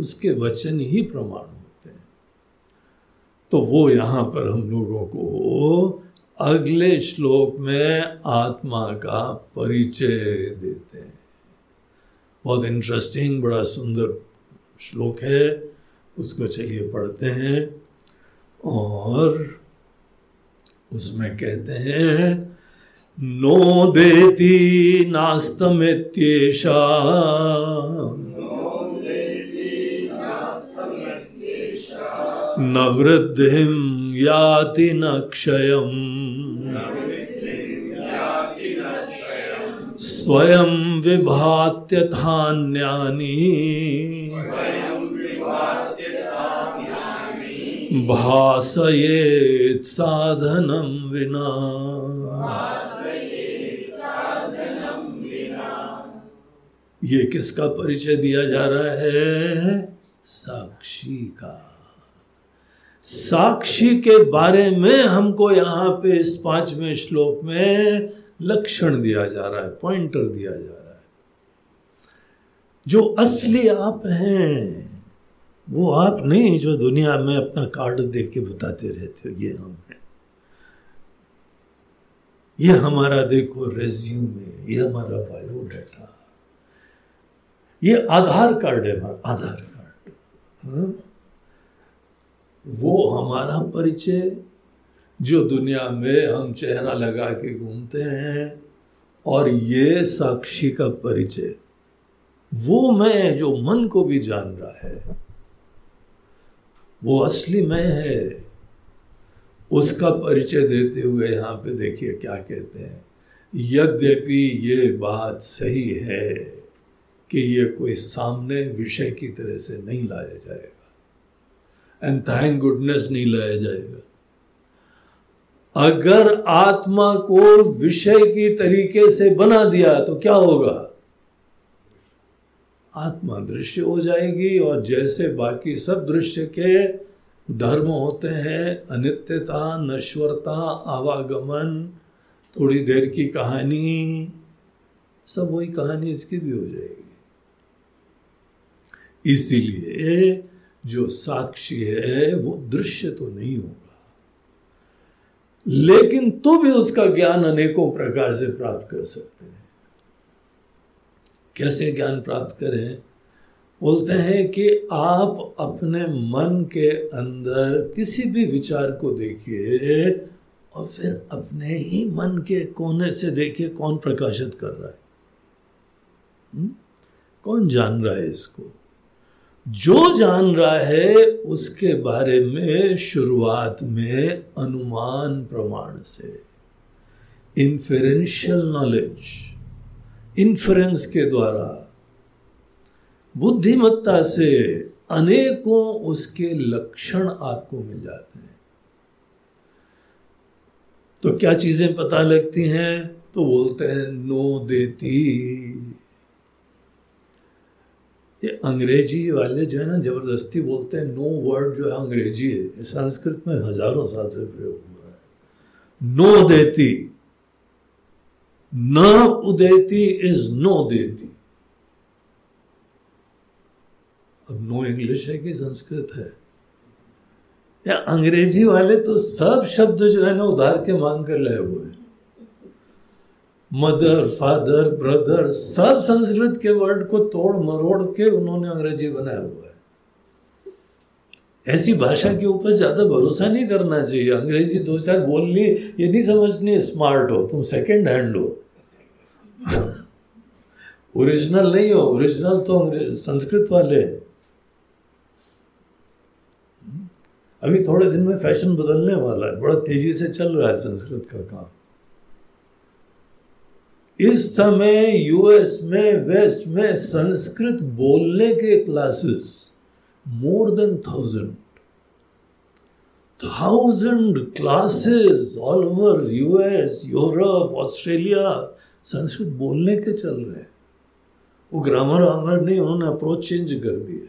उसके वचन ही प्रमाण होते हैं। तो वो यहाँ पर हम लोगों को अगले श्लोक में आत्मा का परिचय देते हैं। बहुत इंटरेस्टिंग बड़ा सुंदर श्लोक है। उसको चलिए पढ़ते हैं और उसमें कहते हैं, नो देती नास्तमित्येषा न वृद्धिं याति न क्षयम्। स्वयं विभात्यथान्यानि भासयेत् साधनं विना। ये किसका परिचय दिया जा रहा है? साक्षी का। साक्षी के बारे में हमको यहाँ पे इस पाँचवें श्लोक में लक्षण दिया जा रहा है पॉइंटर दिया जा रहा है। जो असली आप हैं, वो आप नहीं जो दुनिया में अपना कार्ड देख के बताते रहते हो, ये हम हैं। ये हमारा देखो रेज्यूमे ये हमारा बायोडाटा ये आधार कार्ड है हमारा आधार कार्ड। हाँ? वो हमारा परिचय जो दुनिया में हम चेहरा लगा के घूमते हैं और ये साक्षी का परिचय वो मैं जो मन को भी जान रहा है, वो असली मैं है। उसका परिचय देते हुए यहाँ पे देखिए क्या कहते हैं। यद्यपि ये बात सही है कि ये कोई सामने विषय की तरह से नहीं लाया जाएगा। एंड थैंक गुडनेस नहीं लाया जाएगा। अगर आत्मा को विषय की तरीके से बना दिया तो क्या होगा? आत्मा दृश्य हो जाएगी, और जैसे बाकी सब दृश्य के धर्म होते हैं, अनित्यता, नश्वरता, आवागमन, थोड़ी देर की कहानी, सब वही कहानी इसकी भी हो जाएगी। इसीलिए जो साक्षी है, वो दृश्य तो नहीं होगा। लेकिन तो भी उसका ज्ञान अनेकों प्रकार से प्राप्त कर सकते हैं। कैसे ज्ञान प्राप्त करें? बोलते हैं कि आप अपने मन के अंदर किसी भी विचार को देखिए और फिर अपने ही मन के कोने से देखिए कौन प्रकाशित कर रहा है। हुँ? कौन जान रहा है इसको? जो जान रहा है, उसके बारे में शुरुआत में अनुमान प्रमाण से। इंफरेंशियल नॉलेज इंफरेंस के द्वारा। बुद्धिमत्ता से अनेकों उसके लक्षण आपको मिल जाते हैं। तो क्या चीज़ें पता लगती हैं? तो बोलते हैं, नो देती। ये अंग्रेज़ी वाले जो है ना ज़बरदस्ती बोलते हैं नो वर्ड जो है अंग्रेज़ी है। संस्कृत में हज़ारों साल से प्रयोग हुआ है। नो देती, न उदेती इज़ नो देती। अब नो इंग्लिश है कि संस्कृत है? या अंग्रेज़ी वाले तो सब शब्द जो है ना उधार के मांग कर लाए हुए हैं। मदर, फादर, ब्रदर, सब संस्कृत के वर्ड को तोड़ मरोड़ के उन्होंने अंग्रेज़ी बनाया हुआ है। ऐसी भाषा के ऊपर ज़्यादा भरोसा नहीं करना चाहिए। अंग्रेज़ी दो चार बोल ली ये नहीं समझनी स्मार्ट हो, तुम सेकंड हैंड हो। ओरिजिनल नहीं हो ओरिजिनल तो संस्कृत वाले अभी थोड़े दिन में फ़ैशन बदलने वाला है, बड़ा तेज़ी से चल रहा है संस्कृत का काम। इस समय यूएस में वेस्ट में संस्कृत बोलने के classes more than thousand thousand classes all over US Europe Australia Sanskrit बोलने के चल रहे हैं। वो ग्रामर वामर नहीं, उन्होंने अप्रोच चेंज कर दिए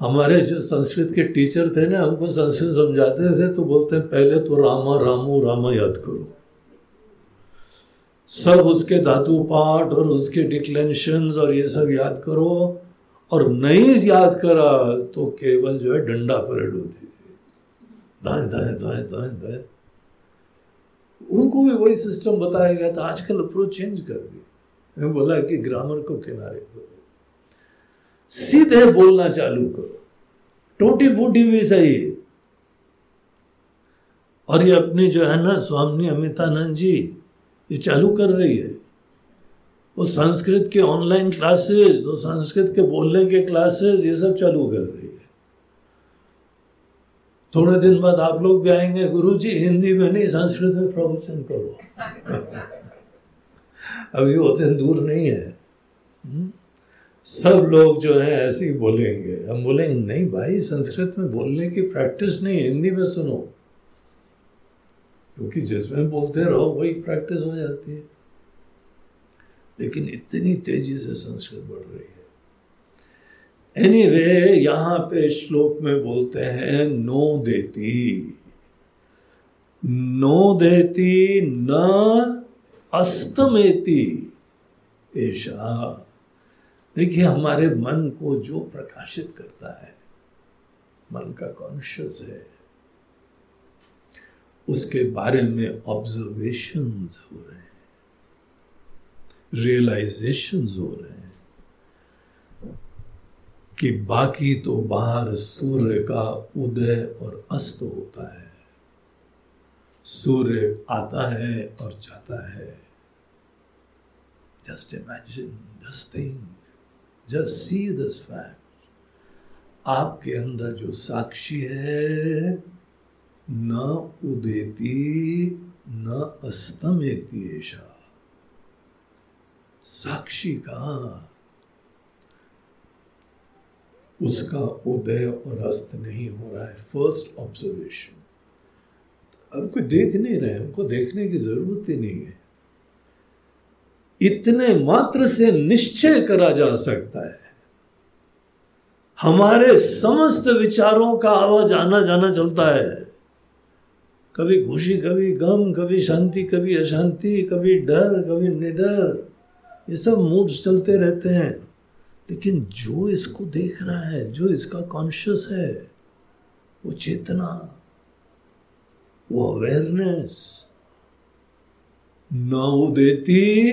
हमारे जो संस्कृत के टीचर थे ना, हमको संस्कृत समझाते थे तो बोलते हैं, पहले तो रामा, रामू, रामा याद करो। सब उसके धातु पाठ और उसके डिक्लेंशन और ये सब याद करो। और नहीं याद करा तो केवल जो है डंडा परेड होती है। दाएँ दाएँ उनको भी वही सिस्टम बताया गया था। आजकल अप्रोच चेंज कर दी बोला कि ग्रामर को किनारे करो। सीधे बोलना चालू करो। टूटी फूटी भी सही। और ये अपनी जो है ना, स्वामी अमितानंद जी ये चालू कर रही है। वो संस्कृत के ऑनलाइन क्लासेस वो संस्कृत के बोलने के क्लासेस ये सब चालू कर रही है। थोड़े दिन बाद आप लोग भी आएँगे गुरु जी हिंदी में नहीं, संस्कृत में प्रवचन करो। अभी वो दिन दूर नहीं है। हुँ? सब लोग जो है, ऐसे ही बोलेंगे। हम बोलेंगे, नहीं भाई, संस्कृत में बोलने की प्रैक्टिस नहीं हिंदी में सुनो। क्योंकि जिसमें बोलते रहो वही प्रैक्टिस हो जाती है। लेकिन इतनी तेज़ी से संस्कृत बढ़ रही है। एनीवे anyway, यहाँ पे श्लोक में बोलते हैं नो देती। नो देती न अस्तमेती। ऐसा देखिए हमारे मन को जो प्रकाशित करता है मन का कॉन्शियस है। उसके बारे में ऑब्जर्वेशन हो रहे हैं रियलाइजेशन हो रहे हैं कि बाकी तो बाहर सूर्य का उदय और अस्त होता है। सूर्य आता है और जाता है। Just imagine just think just see this fact आपके अंदर जो साक्षी है न उदेती न अस्तमेती ऐसा साक्षी का उसका उदय और अस्त नहीं हो रहा है। फ़र्स्ट ऑब्जर्वेशन अब कोई देख नहीं रहे हमको देखने की ज़रूरत ही नहीं है। इतने मात्र से निश्चय करा जा सकता है। हमारे समस्त विचारों का आवाज़ आना जाना चलता है। कभी खुशी, कभी गम, कभी शांति, कभी अशांति, कभी डर, कभी निडर, ये सब मूड्स चलते रहते हैं। लेकिन जो इसको देख रहा है, जो इसका कॉन्शियस है, वो चेतना, वो अवेयरनेस न देती,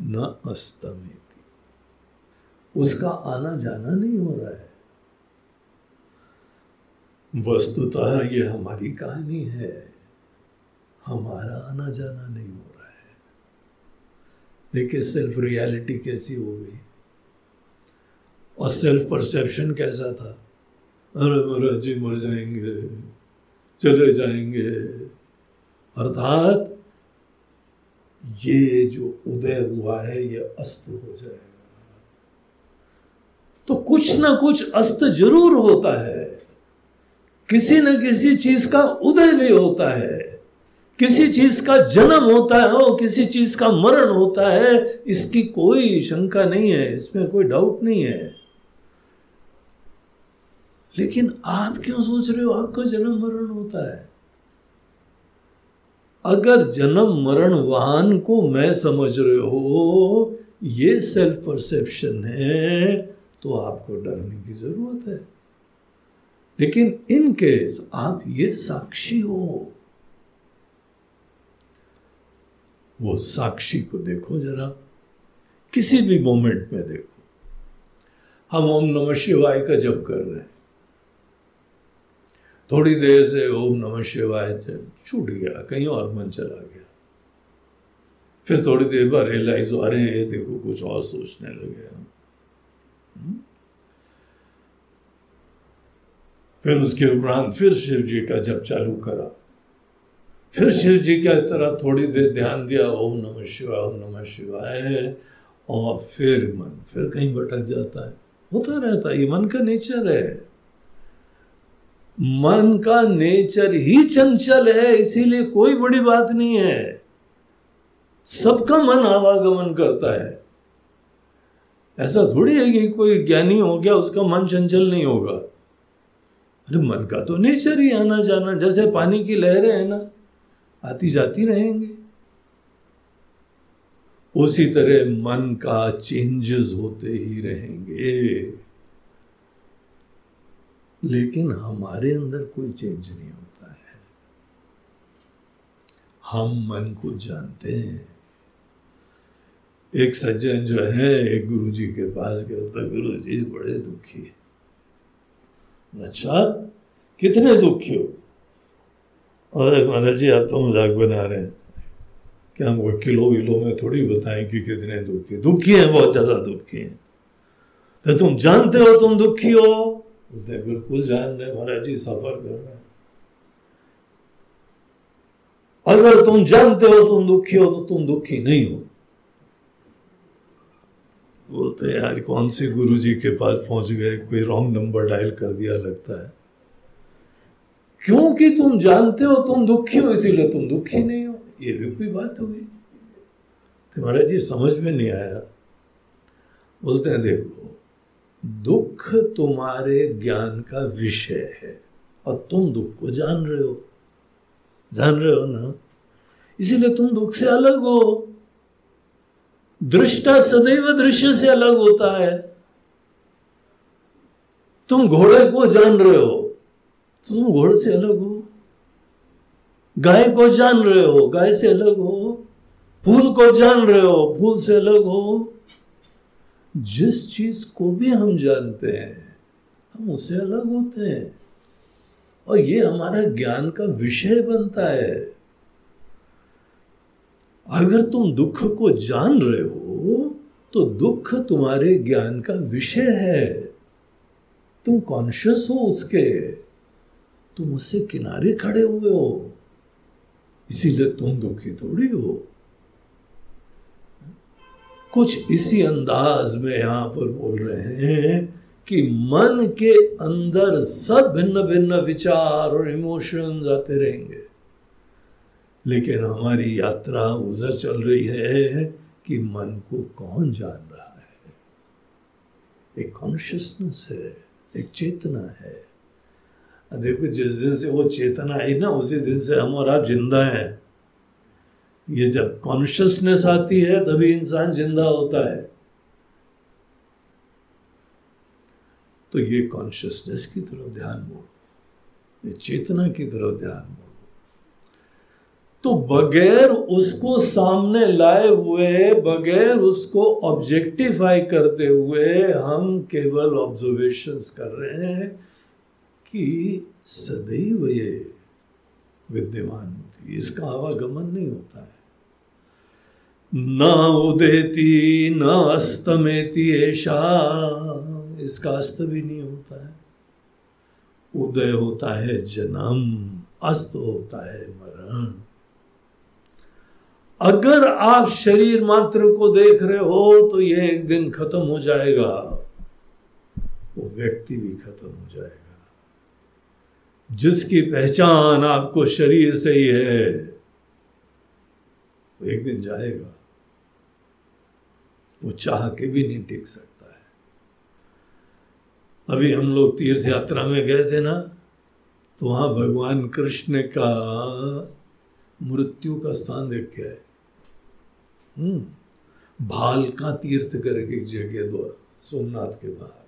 न अस्तमेती। उसका आना जाना नहीं हो रहा है। वस्तुतः ये हमारी कहानी है। हमारा आना जाना नहीं हो रहा है। देखिए सेल्फ रियलिटी कैसी हो गई। और सेल्फ परसेप्शन कैसा था? अरे महाराज जी, मर जाएँगे, चले जाएँगे। अर्थात ये जो उदय हुआ है, ये अस्त हो जाएगा। तो कुछ ना कुछ अस्त ज़रूर होता है। किसी न किसी चीज़ का उदय भी होता है। किसी चीज़ का जन्म होता है और किसी चीज़ का मरण होता है, इसकी कोई शंका नहीं है, इसमें कोई डाउट नहीं है। लेकिन आप क्यों सोच रहे हो, आपका जन्म मरण होता है? अगर जन्म मरण वाहन को मैं समझ रहे हो, ये सेल्फ परसेप्शन है तो आपको डरने की ज़रूरत है। लेकिन इन केस आप ये साक्षी हो। वो साक्षी को देखो जरा। किसी भी मोमेंट में देखो। हम ओम नमः शिवाय का जप कर रहे हैं। थोड़ी देर से ओम नमः शिवाय छूट गया, कहीं और मन चला गया। फिर थोड़ी देर बाद रियलाइज़ हो अरे देखो, कुछ और सोचने लगे हम। हम्म? फिर उसके उपरांत फिर शिव जी का जब चालू करा। फिर शिव जी का तरह थोड़ी देर ध्यान दिया, ओम नमः शिवाय, ओम नमः शिवाय, और फिर मन, फिर कहीं भटक जाता है। होता रहता है, ये मन का नेचर है। मन का नेचर ही चंचल है, इसीलिए कोई बड़ी बात नहीं है। सबका मन आवागमन करता है। ऐसा थोड़ी है कि कोई ज्ञानी हो गया, उसका मन चंचल नहीं होगा। अरे, मन का तो नेचर ही आना जाना। जैसे पानी की लहरें है ना आती जाती रहेंगे। उसी तरह मन का चेंजेस होते ही रहेंगे। लेकिन हमारे अंदर कोई चेंज नहीं होता है। हम मन को जानते हैं। एक सज्जन जो है, एक गुरु जी के पास गया था गुरु जी बड़े दुखी है। अच्छा कितने दुखी हो? और महाराज जी आप तो मज़ाक बना रहे हैं। क्या हमको किलो विलो में थोड़ी बताएँ कि कितने दुखी दुखी हैं, बहुत ज़्यादा दुखी हैं। तो तुम जानते हो तुम दुखी हो? उसने बिल्कुल जान रहे महाराज जी, सफ़र कर रहे हैं। अगर तुम जानते हो तुम दुखी हो तो तुम दुखी नहीं हो। बोलते यार कौन से गुरु जी के पास पहुँच गए? कोई रॉन्ग नंबर डायल कर दिया लगता है। क्योंकि तुम जानते हो तुम दुखी हो, इसीलिए तुम दुखी नहीं हो। ये भी कोई बात होगी तुम्हारा जी, समझ में नहीं आया। बोलते हैं, देखो, दुख तुम्हारे ज्ञान का विषय है और तुम दुख को जान रहे हो। जान रहे हो ना? इसीलिए तुम दुख से अलग हो। दृष्टा सदैव दृश्य से अलग होता है। तुम घोड़े को जान रहे हो। तुम घोड़े से अलग हो। गाय को जान रहे हो, गाय से अलग हो। फूल को जान रहे हो, फूल से अलग हो। जिस चीज़ को भी हम जानते हैं, हम उससे अलग होते हैं। और ये हमारा ज्ञान का विषय बनता है। अगर तुम दुख को जान रहे हो तो दुख तुम्हारे ज्ञान का विषय है। तुम कॉन्शियस हो उसके। तुम उससे किनारे खड़े हुए हो। इसीलिए तुम दुखी थोड़ी हो। कुछ इसी अंदाज में यहाँ पर बोल रहे हैं कि मन के अंदर सब भिन्न भिन्न विचार और इमोशंस आते रहेंगे। लेकिन हमारी यात्रा उधर चल रही है कि मन को कौन जान रहा है? एक कॉन्शियसनेस है, एक चेतना है। देखो जिस दिन से वो चेतना आई ना, उसी दिन से हम और आप ज़िंदा हैं। ये जब कॉन्शियसनेस आती है, तभी इंसान ज़िंदा होता है। तो ये कॉन्शियसनेस की तरफ़ ध्यान मोड़ो। ये चेतना की तरफ़ ध्यान मोड़ो। तो बगैर उसको सामने लाए हुए, बगैर उसको ऑब्जेक्टिफाई करते हुए, हम केवल ऑब्जर्वेशंस कर रहे हैं। कि सदैव ये विद्यमान होती है, इसका आवागमन नहीं होता है। न उदेती, न अस्तमेती ऐशा, इसका अस्त भी नहीं होता है। उदय होता है जन्म, अस्त होता है मरण। अगर आप शरीर मात्र को देख रहे हो तो यह एक दिन खत्म हो जाएगा। वो व्यक्ति भी खत्म हो जाएगा। जिसकी पहचान आपको शरीर से ही है वो एक दिन जाएगा वो चाह के भी नहीं टिक सकता है। अभी हम लोग तीर्थ यात्रा में गए थे ना तो वहाँ भगवान कृष्ण का मृत्यु का स्थान देख के आए। हम्म, भाल का तीर्थ करके एक जगह सोमनाथ के बाहर।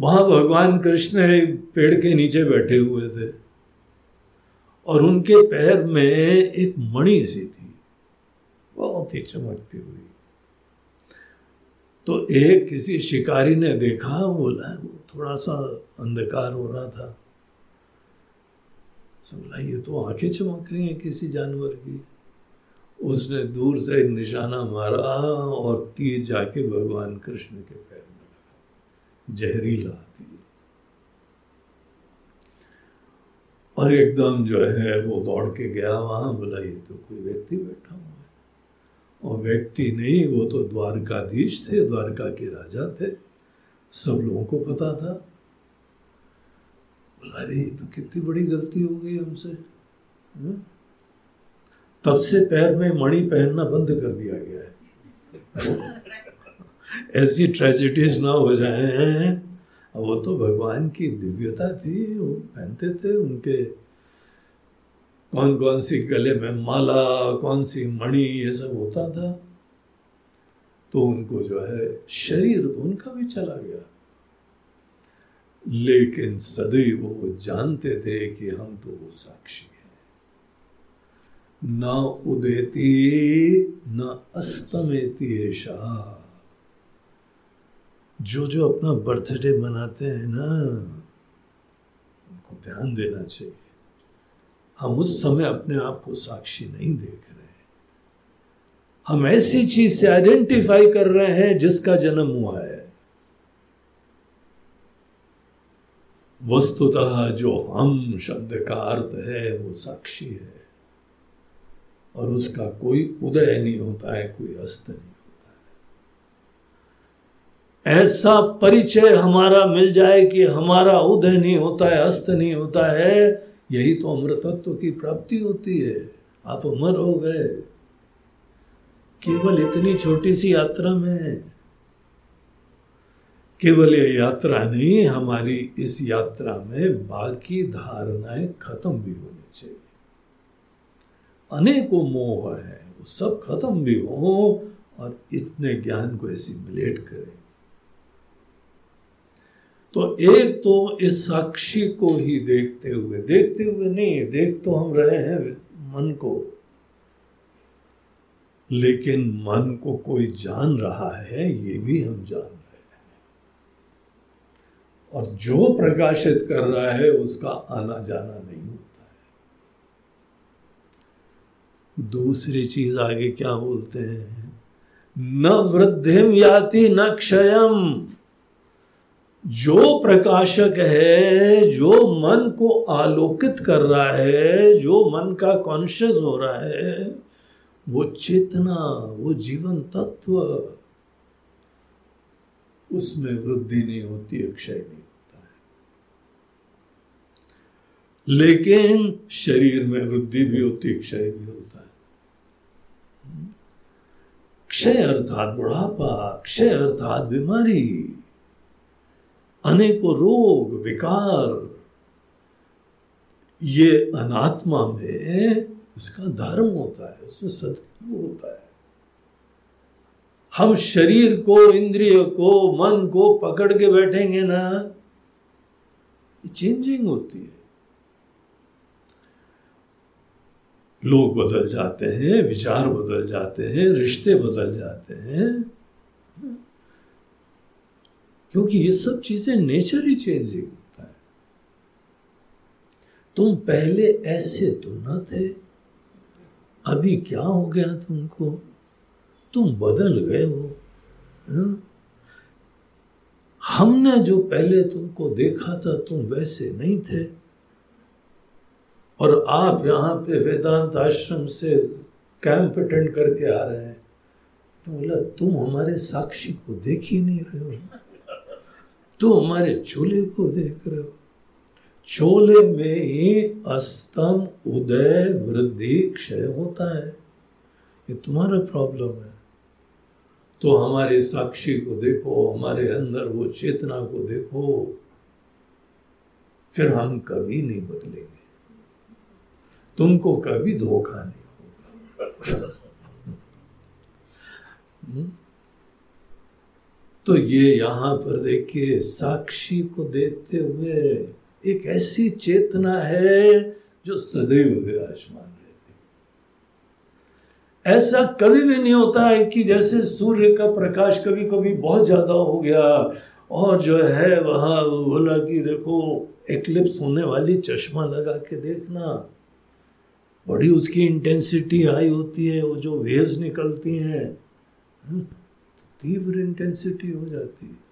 वहाँ भगवान कृष्ण एक पेड़ के नीचे बैठे हुए थे और उनके पैर में एक मणि सी थी। बहुत ही चमकती हुई। तो एक किसी शिकारी ने देखा, बोला, वो थोड़ा सा अंधकार हो रहा था। बोला, ये तो आँखें चमक रही हैं किसी जानवर की। उसने दूर से निशाना मारा और तीर जाके भगवान कृष्ण के पैर जहरीला तीर और एकदम जो है वो दौड़ के गया वहाँ, बोला, ये तो कोई व्यक्ति बैठा हुआ है। और व्यक्ति नहीं, वो तो द्वारकाधीश थे, द्वारका के राजा थे। सब लोगों को पता था। बोला, अरे तो कितनी बड़ी गलती हो गई हमसे? तब से पैर में मणि पहनना बंद कर दिया गया है। ऐसी ट्रेजिडीज ना हो जाए, हैं? वो तो भगवान की दिव्यता थी, वो पहनते थे उनके। कौन कौन सी गले में माला, कौन सी मणि, ये सब होता था। तो उनको जो है, शरीर तो उनका भी चला गया। लेकिन सदैव वो जानते थे कि हम तो वो साक्षी हैं। न उदेती, न अस्तमेती ऐसा जो जो अपना बर्थडे मनाते हैं ना, उनको ध्यान देना चाहिए। हम उस समय अपने आप को साक्षी नहीं देख रहे हैं। हम ऐसी चीज़ से आइडेंटिफाई कर रहे हैं जिसका जन्म हुआ है। वस्तुतः जो हम शब्द का अर्थ है, वो साक्षी है। और उसका कोई उदय नहीं होता है, कोई अस्त नहीं। ऐसा परिचय हमारा मिल जाए कि हमारा उदय नहीं होता है, अस्त नहीं होता है, यही तो अमृतत्व की प्राप्ति होती है। आप अमर हो गए। केवल इतनी छोटी सी यात्रा में, केवल ये यात्रा नहीं, हमारी इस यात्रा में बाकी धारणाएँ खत्म भी होनी चाहिए। अनेकों मोह है, वो सब खत्म भी हो और इतने ज्ञान को ऐसी एसिमुलेट करें। तो एक तो इस साक्षी को ही देखते हुए देखते हुए नहीं, देख तो हम रहे हैं मन को। लेकिन मन को कोई जान रहा है, ये भी हम जान रहे हैं। और जो प्रकाशित कर रहा है, उसका आना जाना नहीं होता है। दूसरी चीज़ आगे क्या बोलते हैं? न वृद्धिम याति न क्षयम। जो प्रकाशक है, जो मन को आलोकित कर रहा है, जो मन का कॉन्शियस हो रहा है, वो चेतना, वो जीवन तत्व, उसमें वृद्धि नहीं होती, अक्षय नहीं होता है। लेकिन शरीर में वृद्धि भी होती क्षय भी होता है। क्षय अर्थात बुढ़ापा क्षय अर्थात बीमारी अनेकों रोग, विकार, ये अनात्मा में उसका धर्म होता है, उसमें सदगुरु होता है। हम शरीर को, इंद्रिय को, मन को पकड़ के बैठेंगे ना, ये चेंजिंग होती है। लोग बदल जाते हैं, विचार बदल जाते हैं, रिश्ते बदल जाते हैं। क्योंकि ये सब चीज़ें नेचर ही चेंजिंग होता है। तुम पहले ऐसे तो न थे, अभी क्या हो गया तुमको? तुम बदल गए हो? हमने जो पहले तुमको देखा था, तुम वैसे नहीं थे। और आप यहाँ पे वेदांत आश्रम से कैंप अटेंड करके आ रहे हैं। तो बोला, तुम हमारे साक्षी को देख ही नहीं रहे हो। तुम हमारे चोले को देख रहे हो। चोले में ही अस्तम, उदय, वृद्धि, क्षय होता है। ये तुम्हारा प्रॉब्लम है। तो हमारे साक्षी को देखो, हमारे अंदर वो चेतना को देखो। फिर हम कभी नहीं बदलेंगे। तुमको कभी धोखा नहीं होगा। हम्म? तो ये यहाँ पर देखिए साक्षी को देखते हुए एक ऐसी चेतना है जो सदैव विराजमान रहती ऐसा कभी भी नहीं होता है कि जैसे सूर्य का प्रकाश कभी कभी बहुत ज़्यादा हो गया और जो है वहाँ बोला कि देखो एक्लिप्स होने वाली चश्मा लगा के देखना। बड़ी उसकी इंटेंसिटी हाई होती है वो जो वेव्स निकलती हैं हम्म, तीव्र इंटेंसिटी हो जाती है।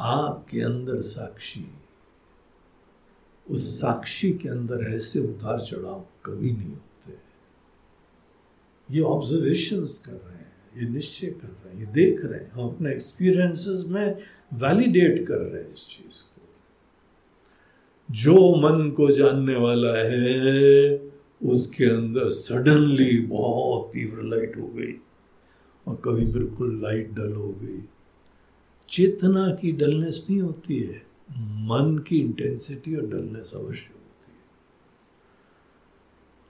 आपके अंदर साक्षी, उस साक्षी के अंदर ऐसे उतार चढ़ाव कभी नहीं होते। ये ऑब्जर्वेशंस कर रहे हैं, ये निश्चय कर रहे हैं, ये देख रहे हैं, हम अपने एक्सपीरियंसेस में वैलिडेट कर रहे हैं इस चीज़ को। जो मन को जानने वाला है, उसके अंदर सडनली बहुत तीव्र लाइट हो गई। और कभी बिल्कुल लाइट डल हो गई। चेतना की डलनेस नहीं होती है, मन की इंटेंसिटी और डलनेस अवश्य होती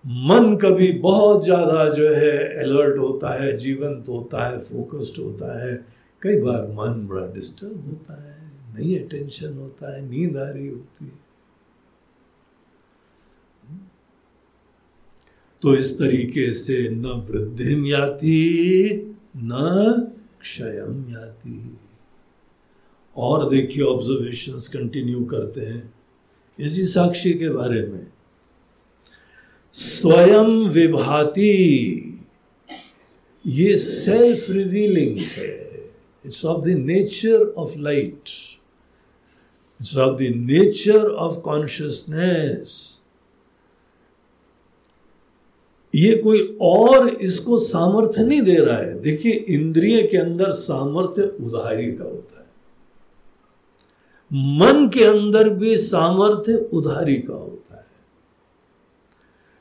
है। मन कभी बहुत ज़्यादा जो है अलर्ट होता है, जीवंत होता है फोकस्ड होता है। कई बार मन बड़ा डिस्टर्ब होता है, नहीं अटेंशन होता है, नींद आ रही होती है। तो इस तरीके से न वृद्धि याति न क्षयम याति। और देखिए ऑब्जर्वेशंस कंटिन्यू करते हैं इसी साक्षी के बारे में। स्वयं विभाति, ये सेल्फ रिवीलिंग है। It's of the nature of light it's of the nature of consciousness ये कोई और इसको सामर्थ्य नहीं दे रहा है। देखिए, इंद्रिय के अंदर सामर्थ्य उधारी का होता है। मन के अंदर भी सामर्थ्य उधारी का होता है।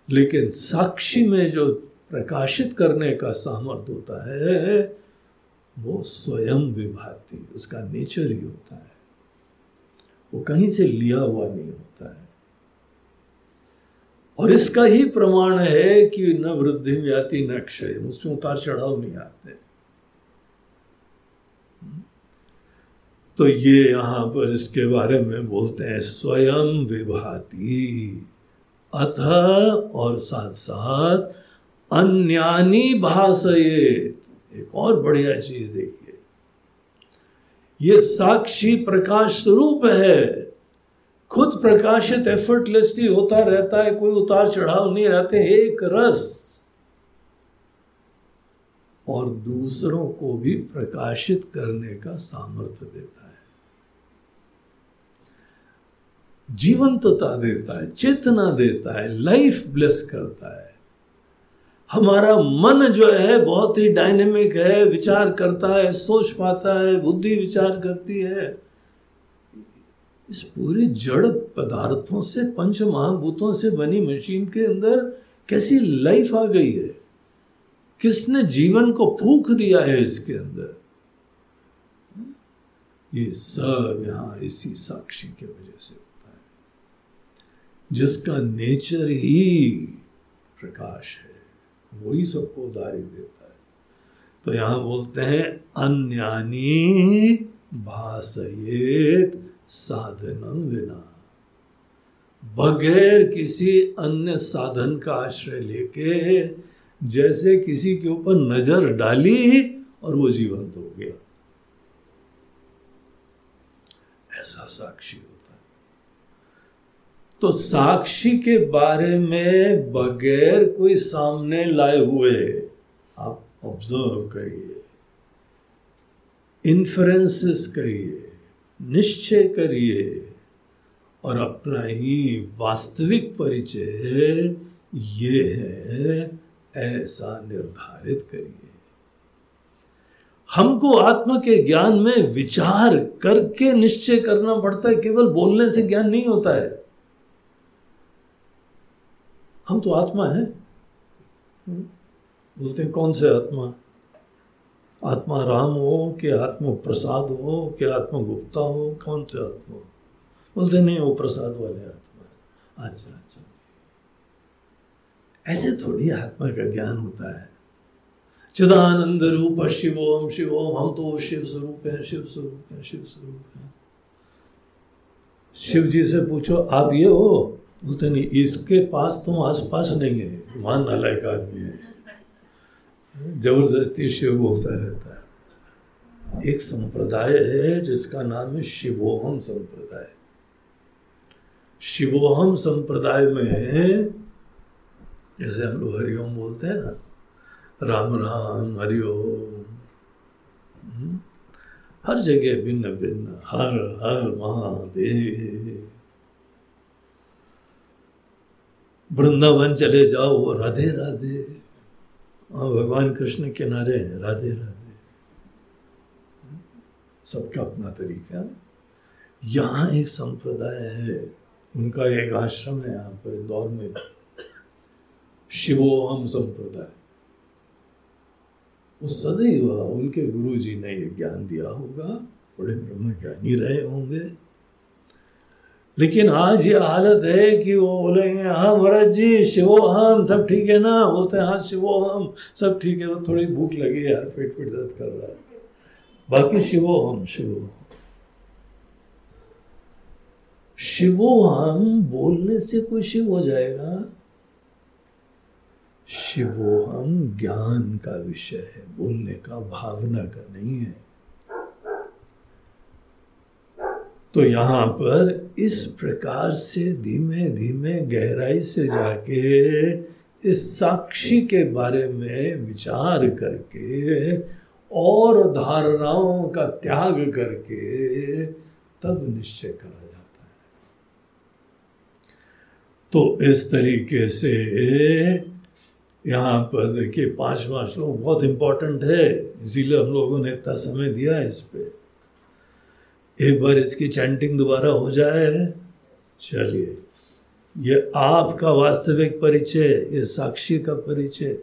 लेकिन साक्षी में जो प्रकाशित करने का सामर्थ्य होता है, वो स्वयं विभाती, उसका नेचर ही होता है। वो कहीं से लिया हुआ नहीं होता। और इसका ही प्रमाण है कि न वृद्धि व्याति न क्षय। उसमें उतार चढ़ाव नहीं आते। तो ये यहाँ पर इसके बारे में बोलते हैं, स्वयं विभाति। अथ और साथ साथ अन्यानी भाषयेत एक और बढ़िया चीज़ देखिए। ये साक्षी प्रकाश स्वरूप है। खुद प्रकाशित एफर्टलेसली होता रहता है, कोई उतार चढ़ाव नहीं रहते, एक रस। और दूसरों को भी प्रकाशित करने का सामर्थ्य देता है। जीवंतता देता है, चेतना देता है लाइफ ब्लेस करता है। हमारा मन जो है, बहुत ही डायनेमिक है, विचार करता है, सोच पाता है, बुद्धि विचार करती है। इस पूरे जड़ पदार्थों से पंच महाभूतों से बनी मशीन के अंदर कैसी लाइफ आ गई है? किसने जीवन को फूक दिया है इसके अंदर? ये सब यहाँ इसी साक्षी की वजह से होता है। जिसका नेचर ही प्रकाश है, वही सबको उदारी देता है। तो यहाँ बोलते हैं, अन्यानी भाषयेत साधन बिना। बगैर किसी अन्य साधन का आश्रय लेके, जैसे किसी के ऊपर नज़र डाली और वो जीवंत हो गया। ऐसा साक्षी होता है। तो साक्षी के बारे में बगैर कोई सामने लाए हुए, आप ऑब्ज़र्व करिए। इन्फ्रेंसेस करिए। निश्चय करिए और अपना ही वास्तविक परिचय ये है, ऐसा निर्धारित करिए। हमको आत्मा के ज्ञान में विचार करके निश्चय करना पड़ता है, केवल बोलने से ज्ञान नहीं होता है। हम तो आत्मा है। बोलते हैं, कौन से आत्मा? आत्मा राम हो, कि आत्मा प्रसाद हो, कि आत्मा गुप्ता हो, कौन से आत्मा हो? बोलते नहीं, वो प्रसाद वाले आत्मा है। अच्छा अच्छा। ऐसे थोड़ी आत्मा का ज्ञान होता है। चिदानंद रूप शिवोम शिवोम, हम तो शिव स्वरूप हैं, शिव स्वरूप हैं, शिव स्वरूप हैं। शिव जी से पूछो, आप ये हो? बोलते नहीं, इसके पास तुम आसपास नहीं है, मान नालायक आदमी है। ज़बरदस्ती शिव बोलता रहता है। एक संप्रदाय है जिसका नाम है शिवोहम संप्रदाय। शिवोहम संप्रदाय में जैसे हम लोग हरिओम बोलते हैं ना, राम राम हरिओम हम्म? हर जगह भिन्न भिन्न, हर हर महादेव। वृंदावन चले जाओ राधे राधे। हाँ भगवान कृष्ण किनारे हैं, राधे राधे। सबका अपना तरीका है। यहाँ एक संप्रदाय है, उनका एक आश्रम है यहाँ पर, इंदौर में। शिवोहम संप्रदाय। वो सदैव उनके गुरु जी ने ये ज्ञान दिया होगा, बड़े ब्रह्म ज्ञानी रहे होंगे। लेकिन आज ये हालत है कि वो बोलेंगे हाँ महाराज जी शिवो हम सब ठीक है ना? बोलते हैं हाँ शिवो हम सब ठीक है। वो थोड़ी भूख लगी यार, पेट पेट दर्द कर रहा है। बाकी शिवो हम शिवो शिवो हम बोलने से कोई शिव हो जाएगा? शिवोहम ज्ञान का विषय है, बोलने का भावना का नहीं है। तो यहाँ पर इस प्रकार से धीमे धीमे गहराई से जाके इस साक्षी के बारे में विचार करके और धारणाओं का त्याग करके तब निश्चय करा जाता है। तो इस तरीके से यहाँ पर देखिए, पांचवा श्लोक बहुत इंपॉर्टेंट है। इसीलिए हम लोगों ने इतना समय दिया इस पे। एक बार इसकी चैंटिंग दोबारा हो जाए, चलिए। ये आपका वास्तविक परिचय, ये साक्षी का परिचय।